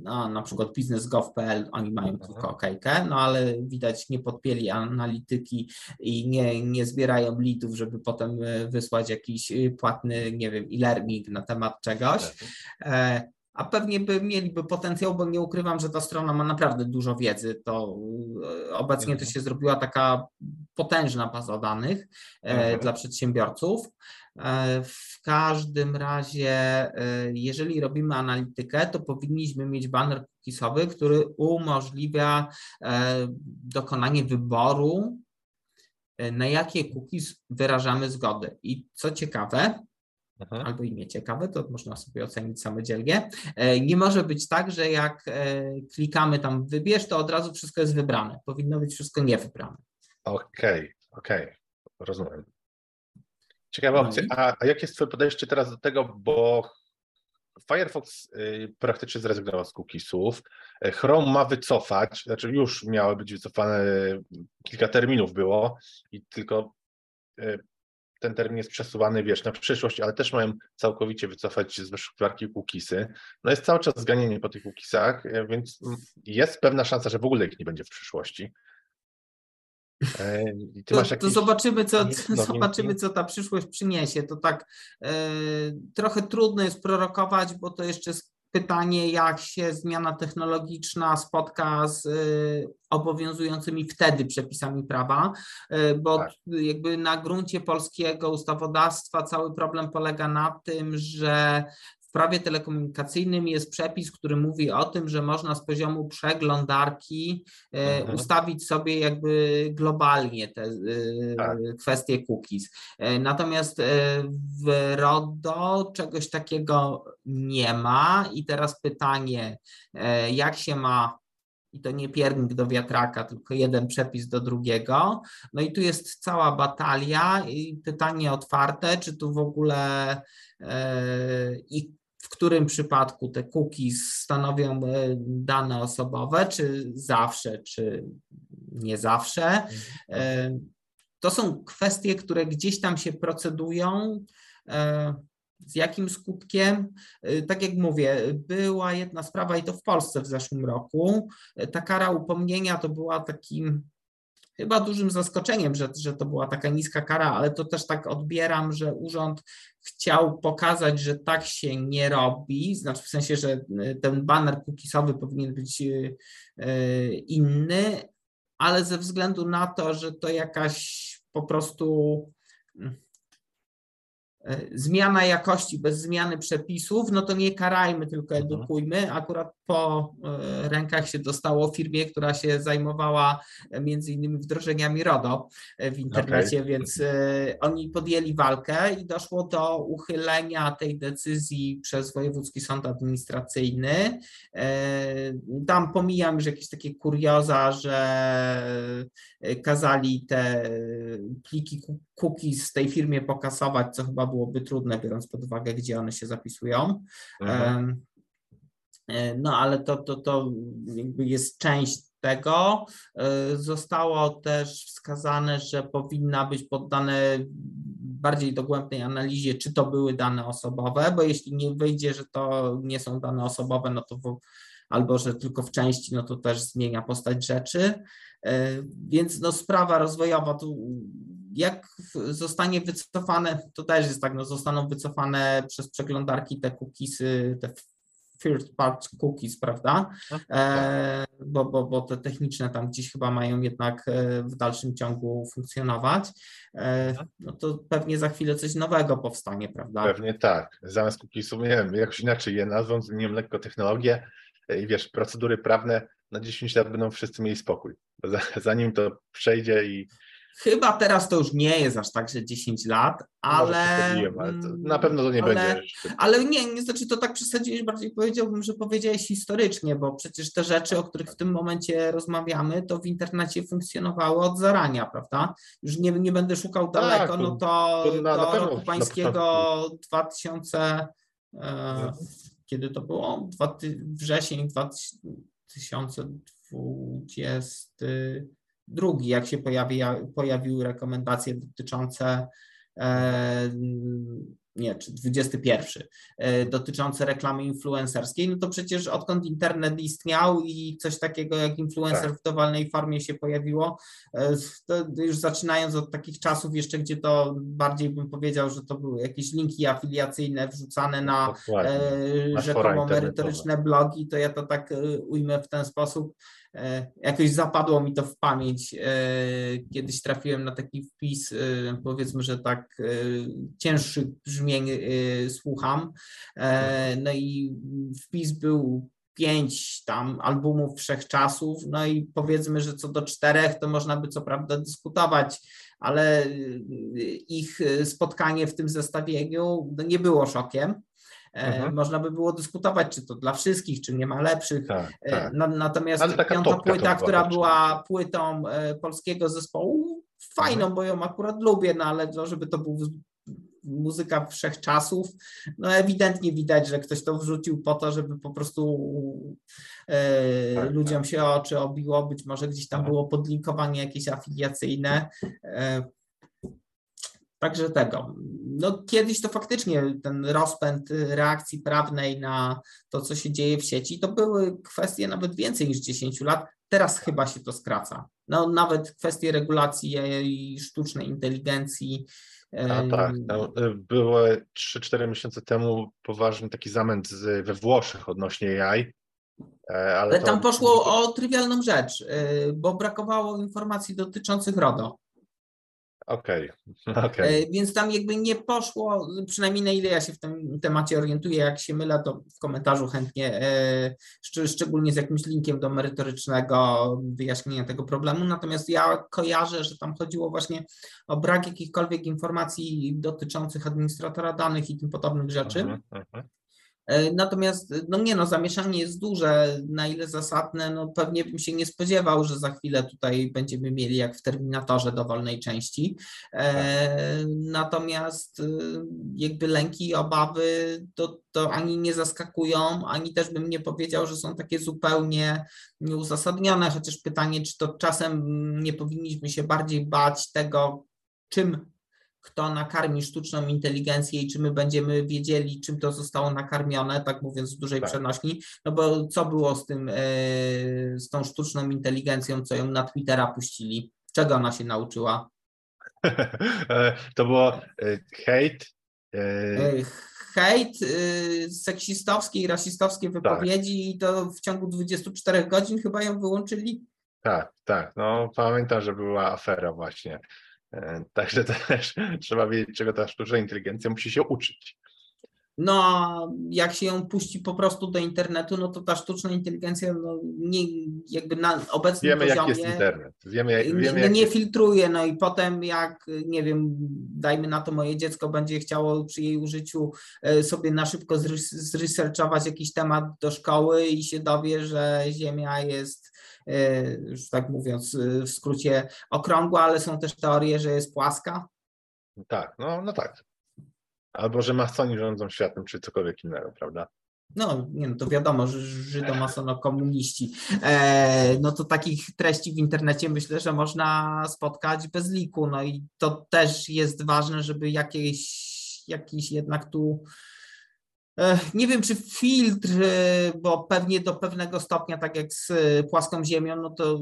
na, na przykład biznesgov.pl, oni mają mhm. tylko OK, no ale widać nie podpieli analityki i nie, nie zbierają leadów, żeby potem wysłać jakiś płatny, nie wiem, e-learning na temat czegoś. Mhm a pewnie by mieliby potencjał, bo nie ukrywam, że ta strona ma naprawdę dużo wiedzy. To e, obecnie to mhm. się zrobiła taka potężna baza danych e, mhm. dla przedsiębiorców. E, w każdym razie, jeżeli robimy analitykę, to powinniśmy mieć banner cookisowy, który umożliwia dokonanie wyboru, na jakie cookies wyrażamy zgodę. I co ciekawe, Aha. albo imię ciekawe, to można sobie ocenić samodzielnie. E, nie może być tak, że jak e, klikamy tam wybierz, to od razu wszystko jest wybrane. Powinno być wszystko niewybrane. Okej, okay, okej, okay. rozumiem. Ciekawa no opcja. A, a jakie jest Twoje podejście teraz do tego, bo Firefox y, praktycznie zrezygnował z cookiesów. E, Chrome ma wycofać, znaczy już miały być wycofane, kilka terminów było i tylko ten termin jest przesuwany, wiesz, na przyszłość, ale też mają całkowicie wycofać z wyszukiwarki cookiesy. No jest cały czas zganienie po tych cookiesach, e, więc jest pewna szansa, że w ogóle ich nie będzie w przyszłości. E, to, jakieś... to, zobaczymy, co, [laughs] zobaczymy, co ta przyszłość przyniesie. To tak e, trochę trudno jest prorokować, bo to jeszcze pytanie, jak się zmiana technologiczna spotka z y, obowiązującymi wtedy przepisami prawa, y, bo tak. jakby na gruncie polskiego ustawodawstwa cały problem polega na tym, że prawie telekomunikacyjnym jest przepis, który mówi o tym, że można z poziomu przeglądarki e, mhm. ustawić sobie jakby globalnie te e, tak. kwestie cookies. E, natomiast w RODO czegoś takiego nie ma i teraz pytanie, jak się ma i to nie piernik do wiatraka, tylko jeden przepis do drugiego. No i tu jest cała batalia i pytanie otwarte, czy tu w ogóle i którym przypadku te cookies stanowią e, dane osobowe, czy zawsze, czy nie zawsze. E, to są kwestie, które gdzieś tam się procedują. E, z jakim skutkiem? Tak jak mówię, była jedna sprawa i to w Polsce w zeszłym roku. Ta kara upomnienia to była takim chyba dużym zaskoczeniem, że, że to była taka niska kara, ale to też tak odbieram, że urząd chciał pokazać, że tak się nie robi, znaczy w sensie, że y, ten banner cookisowy powinien być y, y, inny, ale ze względu na to, że to jakaś po prostu E, zmiana jakości bez zmiany przepisów, no to nie karajmy, tylko mhm. edukujmy. Akurat po e, rękach się dostało firmie, która się zajmowała e, między innymi wdrożeniami RODO w internecie, okay. więc oni podjęli walkę i doszło do uchylenia tej decyzji przez Wojewódzki Sąd Administracyjny. Tam pomijam już jakieś takie kurioza, że kazali te pliki cookies z tej firmie pokasować, co chyba byłoby trudne, biorąc pod uwagę, gdzie one się zapisują. Mhm. E, no ale to, to, to jakby jest część tego. E, zostało też wskazane, że powinna być poddane bardziej dogłębnej analizie, czy to były dane osobowe, bo jeśli nie wyjdzie, że to nie są dane osobowe, no to w, albo że tylko w części, no to też zmienia postać rzeczy. E, więc no sprawa rozwojowa tu jak zostanie wycofane, to też jest tak, no zostaną wycofane przez przeglądarki te cookiesy, te first part cookies, prawda? E, bo, bo, bo te techniczne tam gdzieś chyba mają jednak e, w dalszym ciągu funkcjonować. E, no to pewnie za chwilę coś nowego powstanie, prawda? Pewnie tak. Zamiast cookiesów, nie wiem, jakoś inaczej je nazwą, zmienią lekko technologię i wiesz, procedury prawne na 10 lat będą wszyscy mieli spokój. Zanim to przejdzie i Chyba teraz to już nie jest aż tak, że 10 lat, ale. ale na pewno to nie ale, będzie. Ale nie, nie znaczy to tak przesadziłeś, bardziej powiedziałbym, że powiedziałeś historycznie, bo przecież te rzeczy, o których w tym momencie rozmawiamy, to w internecie funkcjonowały od zarania, prawda? Już nie, nie będę szukał tak, daleko, no to, to na, do na roku pańskiego 2000. E, kiedy to było? Dwa, wrzesień 2022, jak się pojawi, pojawiły rekomendacje dotyczące e, nie, czy 21, e, dotyczące reklamy influencerskiej, no to przecież odkąd internet istniał i coś takiego jak influencer tak. w dowolnej formie się pojawiło, e, to już zaczynając od takich czasów jeszcze, gdzie to bardziej bym powiedział, że to były jakieś linki afiliacyjne wrzucane na rzekomo merytoryczne blogi, to ja to tak ujmę w ten sposób, jakoś zapadło mi to w pamięć. E, kiedyś trafiłem na taki wpis, e, powiedzmy, że tak cięższy brzmień słucham. No i wpis był pięć tam albumów wszechczasów, no i powiedzmy, że co do czterech to można by co prawda dyskutować, ale ich spotkanie w tym zestawieniu no nie było szokiem. Mhm. Można by było dyskutować, czy to dla wszystkich, czy nie ma lepszych. Tak, tak. Natomiast piąta płyta, która była płytą e, polskiego zespołu, fajną, mhm. bo ją akurat lubię, no ale żeby to był muzyka wszechczasów, no ewidentnie widać, że ktoś to wrzucił po to, żeby po prostu e, tak, ludziom tak. się oczy obiło, być może gdzieś tam mhm. było podlinkowanie jakieś afiliacyjne. E, Także tego. No, kiedyś to faktycznie ten rozpęd reakcji prawnej na to, co się dzieje w sieci, to były kwestie nawet więcej niż 10 lat. Teraz chyba się to skraca. No, nawet kwestie regulacji i sztucznej inteligencji. A tak, no, było 3-4 miesiące temu poważny taki zamęt we Włoszech odnośnie AI. E, ale, ale to... tam poszło o trywialną rzecz, e, bo brakowało informacji dotyczących RODO. Okej, [laughs] okay. okay. Więc tam jakby nie poszło, przynajmniej na ile ja się w tym temacie orientuję, jak się mylę, to w komentarzu chętnie, e, szczególnie z jakimś linkiem do merytorycznego wyjaśnienia tego problemu. Natomiast ja kojarzę, że tam chodziło właśnie o brak jakichkolwiek informacji dotyczących administratora danych i tym podobnych rzeczy. Uh -huh, uh -huh. E, natomiast, no nie no, zamieszanie jest duże, na ile zasadne, no pewnie bym się nie spodziewał, że za chwilę tutaj będziemy mieli jak w Terminatorze dowolnej części. E, natomiast e, jakby lęki i obawy to, to ani nie zaskakują, ani też bym nie powiedział, że są takie zupełnie nieuzasadnione, chociaż pytanie, czy to czasem nie powinniśmy się bardziej bać tego, czym kto nakarmi sztuczną inteligencję i czy my będziemy wiedzieli, czym to zostało nakarmione, tak mówiąc w dużej tak. przenośni, no bo co było z tym, e, z tą sztuczną inteligencją, co ją na Twittera puścili? Czego ona się nauczyła? [laughs] E, to było e, hejt. Hejt, seksistowskie i rasistowskie tak. wypowiedzi tak. i to w ciągu 24 godzin chyba ją wyłączyli. Tak, tak. No pamiętam, że była afera właśnie także [laughs] też trzeba wiedzieć, czego ta sztuczna inteligencja musi się uczyć. No, jak się ją puści po prostu do internetu, no to ta sztuczna inteligencja no, nie, jakby na obecnym wiemy, poziomie... Wiemy, jak jest internet. Wiemy, jak, wiemy, nie, nie filtruje, no i potem jak, nie wiem, dajmy na to, moje dziecko będzie chciało przy jej użyciu e, sobie na szybko zresearchować jakiś temat do szkoły i się dowie, że Ziemia jest E, już tak mówiąc w skrócie, okrągła, ale są też teorie, że jest płaska. Tak, no, no tak. Albo że masoni rządzą światem, czy cokolwiek innego, prawda? No, nie no, to wiadomo, żydomasono komuniści. E, no to takich treści w internecie myślę, że można spotkać bez liku. No i to też jest ważne, żeby jakieś, jakiś jednak tu nie wiem, czy filtr, bo pewnie do pewnego stopnia, tak jak z płaską ziemią, no to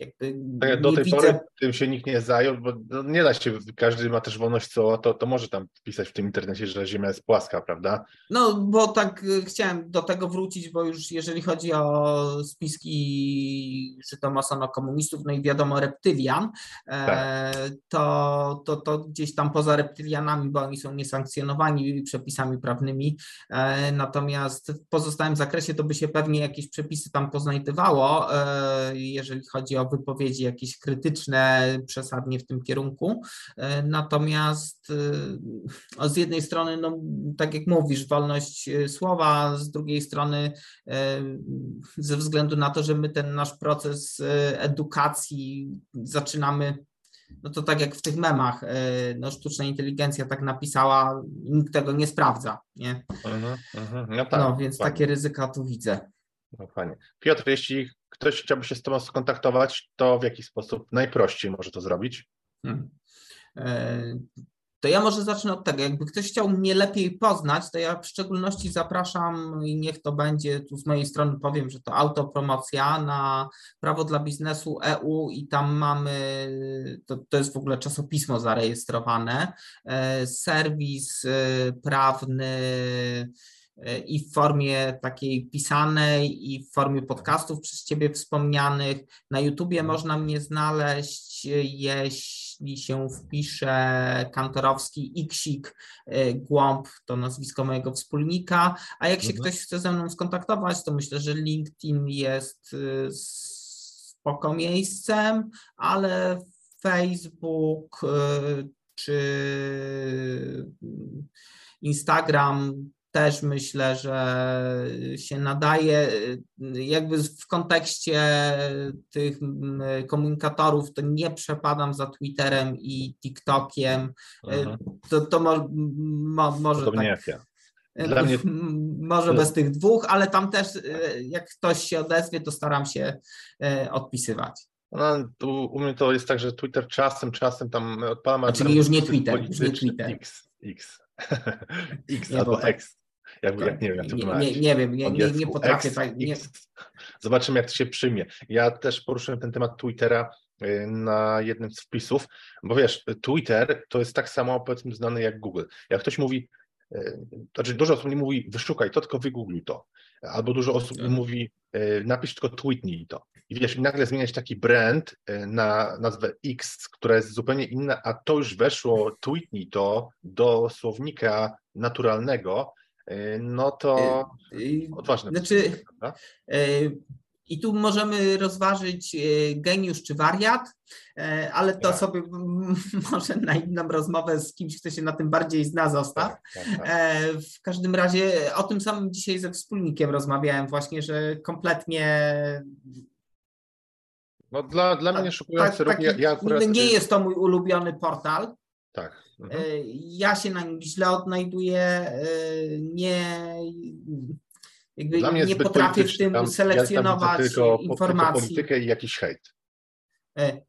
jakby tak, do tej widzę... pory tym się nikt nie zajął, bo no nie da się, każdy ma też wolność słowa, to, to może tam pisać w tym internecie, że Ziemia jest płaska, prawda? No, bo tak y, chciałem do tego wrócić, bo już jeżeli chodzi o spiski żytomasono-komunistów, no i wiadomo reptylian, e, tak. to, to, to gdzieś tam poza reptylianami, bo oni są niesankcjonowani przepisami prawnymi, e, natomiast w pozostałym zakresie to by się pewnie jakieś przepisy tam poznajdywało, e, jeżeli chodzi o o wypowiedzi jakieś krytyczne przesadnie w tym kierunku. Natomiast z jednej strony, no, tak jak mówisz, wolność słowa, z drugiej strony, ze względu na to, że my ten nasz proces edukacji zaczynamy no to tak jak w tych memach, e, no sztuczna inteligencja tak napisała, nikt tego nie sprawdza, nie? Uh-huh, uh-huh. No, tak, no, więc takie ryzyka tu widzę. No fajnie. Piotr, jeśli ktoś chciałby się z Tobą skontaktować, to w jaki sposób najprościej może to zrobić? Hmm. E, to ja może zacznę od tego. Jakby ktoś chciał mnie lepiej poznać, to ja w szczególności zapraszam i niech to będzie, tu z mojej strony powiem, że to autopromocja na prawo dla biznesu EU i tam mamy, to, to jest w ogóle czasopismo zarejestrowane, e, serwis e, prawny i w formie takiej pisanej, i w formie podcastów przez Ciebie wspomnianych. Na YouTubie mhm. można mnie znaleźć, jeśli jeśli się wpisze kantorowski Xik e, Głąb, to nazwisko mojego wspólnika, a jak się mhm. ktoś chce ze mną skontaktować, to myślę, że LinkedIn jest e, spoko miejscem, ale Facebook e, czy Instagram też myślę, że się nadaje. Jakby w kontekście tych komunikatorów, to nie przepadam za Twitterem i TikTokiem. Aha. To, to mo, mo, może. tak, jak ja. Dla mnie... Może bez tych dwóch, ale tam też jak ktoś się odezwie, to staram się odpisywać. No, u mnie to jest tak, że Twitter czasem, czasem tam odpalam. Czyli już nie Twitter, już nie Twitter. X, X. [laughs] X nie, albo X. Jak, jak nie wiem, jak to nie, nie, nie wiem, nie, nie, nie potrafię. X, tak, nie. Zobaczymy, jak to się przyjmie. Ja też poruszyłem ten temat Twittera y, na jednym z wpisów, bo wiesz, Twitter to jest tak samo powiedzmy znany jak Google. Jak ktoś mówi, y, znaczy dużo osób nie mówi wyszukaj to, tylko wygoogluj to. Albo dużo osób mhm. mówi y, napisz tylko tweetnij to. I wiesz, nagle zmieniać taki brand na nazwę X, która jest zupełnie inna, a to już weszło, tweetnij to do słownika naturalnego, no to y, y, odważne. Znaczy, i tu możemy rozważyć geniusz czy wariat, ale to tak. sobie [laughs] może na inną rozmowę z kimś, kto się na tym bardziej zna, zostaw. Tak, tak, tak. w każdym razie o tym samym dzisiaj ze wspólnikiem rozmawiałem właśnie, że kompletnie no dla, dla mnie szokujące tak, tak, ja akurat... Nie jest to mój ulubiony portal. Tak. Mhm. E, ja się na nim źle odnajduję, e, nie, jakby nie potrafię w tym tam, selekcjonować ja tylko, informacji. Tylko politykę i jakiś hejt. E,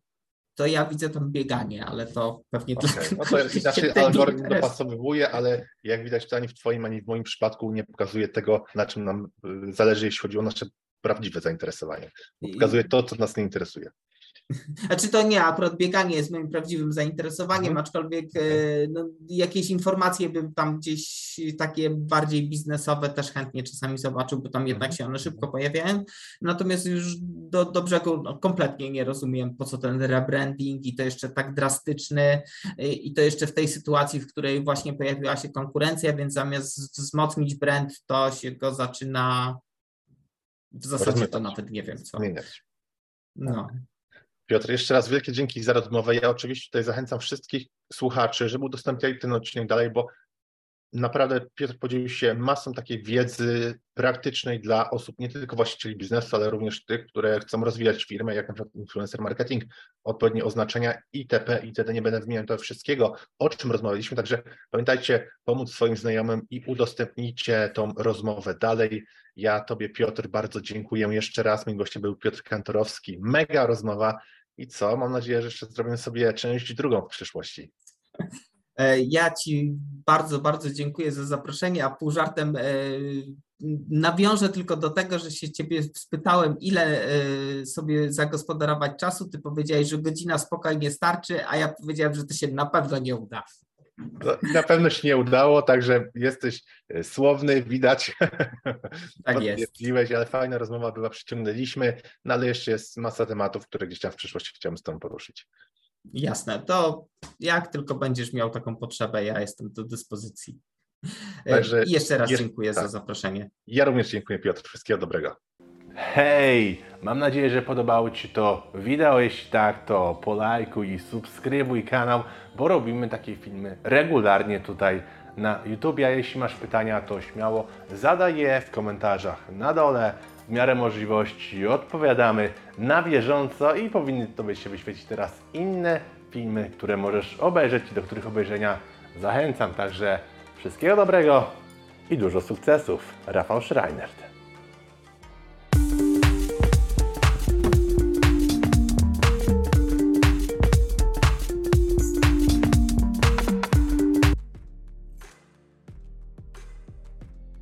to ja widzę tam bieganie, ale to pewnie okay. dla no to jest, znaczy algorytm dopasowywuje, ale jak widać ani w Twoim, ani w moim przypadku nie pokazuje tego, na czym nam y, zależy, jeśli chodzi o nasze prawdziwe zainteresowanie. Pokazuje to, co nas nie interesuje. [laughs] Znaczy to nie, akurat bieganie jest moim prawdziwym zainteresowaniem, mhm. aczkolwiek e, no, jakieś informacje bym tam gdzieś takie bardziej biznesowe też chętnie czasami zobaczył, bo tam jednak mhm. się one szybko pojawiają. Natomiast już do, do brzegu no, kompletnie nie rozumiem, po co ten rebranding i to jeszcze tak drastyczny i to jeszcze w tej sytuacji, w której właśnie pojawiła się konkurencja, więc zamiast wzmocnić brand, to się go zaczyna w zasadzie to nawet nie wiem co. No. Piotr, jeszcze raz wielkie dzięki za rozmowę. Ja oczywiście tutaj zachęcam wszystkich słuchaczy, żeby udostępniali ten odcinek dalej, bo naprawdę Piotr podzielił się masą takiej wiedzy praktycznej dla osób, nie tylko właścicieli biznesu, ale również tych, które chcą rozwijać firmę, jak na przykład influencer marketing, odpowiednie oznaczenia itp. itd. Nie będę wymieniał tego wszystkiego, o czym rozmawialiśmy, także pamiętajcie, pomóc swoim znajomym i udostępnijcie tą rozmowę dalej. Ja Tobie, Piotr, bardzo dziękuję jeszcze raz. Moim gościem był Piotr Kantorowski. Mega rozmowa. I co? Mam nadzieję, że jeszcze zrobimy sobie część drugą w przyszłości. E, ja Ci bardzo, bardzo dziękuję za zaproszenie, a pół żartem e, nawiążę tylko do tego, że się Ciebie spytałem, ile e, sobie zagospodarować czasu. Ty powiedziałeś, że godzina spokojnie starczy, a ja powiedziałem, że to się na pewno nie uda. Na pewno się nie udało, także jesteś słowny, widać. [laughs] Tak jest. ale fajna rozmowa była, przyciągnęliśmy, no ale jeszcze jest masa tematów, które gdzieś tam w przyszłości chciałem z Tobą poruszyć. Jasne, to jak tylko będziesz miał taką potrzebę, ja jestem do dyspozycji. Także I jeszcze raz dziękuję tak. za zaproszenie. Ja również dziękuję Piotr, wszystkiego dobrego. Hej! Mam nadzieję, że podobało Ci to wideo. Jeśli tak, to polajkuj i subskrybuj kanał, bo robimy takie filmy regularnie tutaj na YouTube. A jeśli masz pytania, to śmiało zadaj je w komentarzach na dole. W miarę możliwości odpowiadamy na bieżąco i powinny Tobie się wyświecić teraz inne filmy, które możesz obejrzeć i do których obejrzenia zachęcam. Także wszystkiego dobrego i dużo sukcesów. Rafał Schreinert.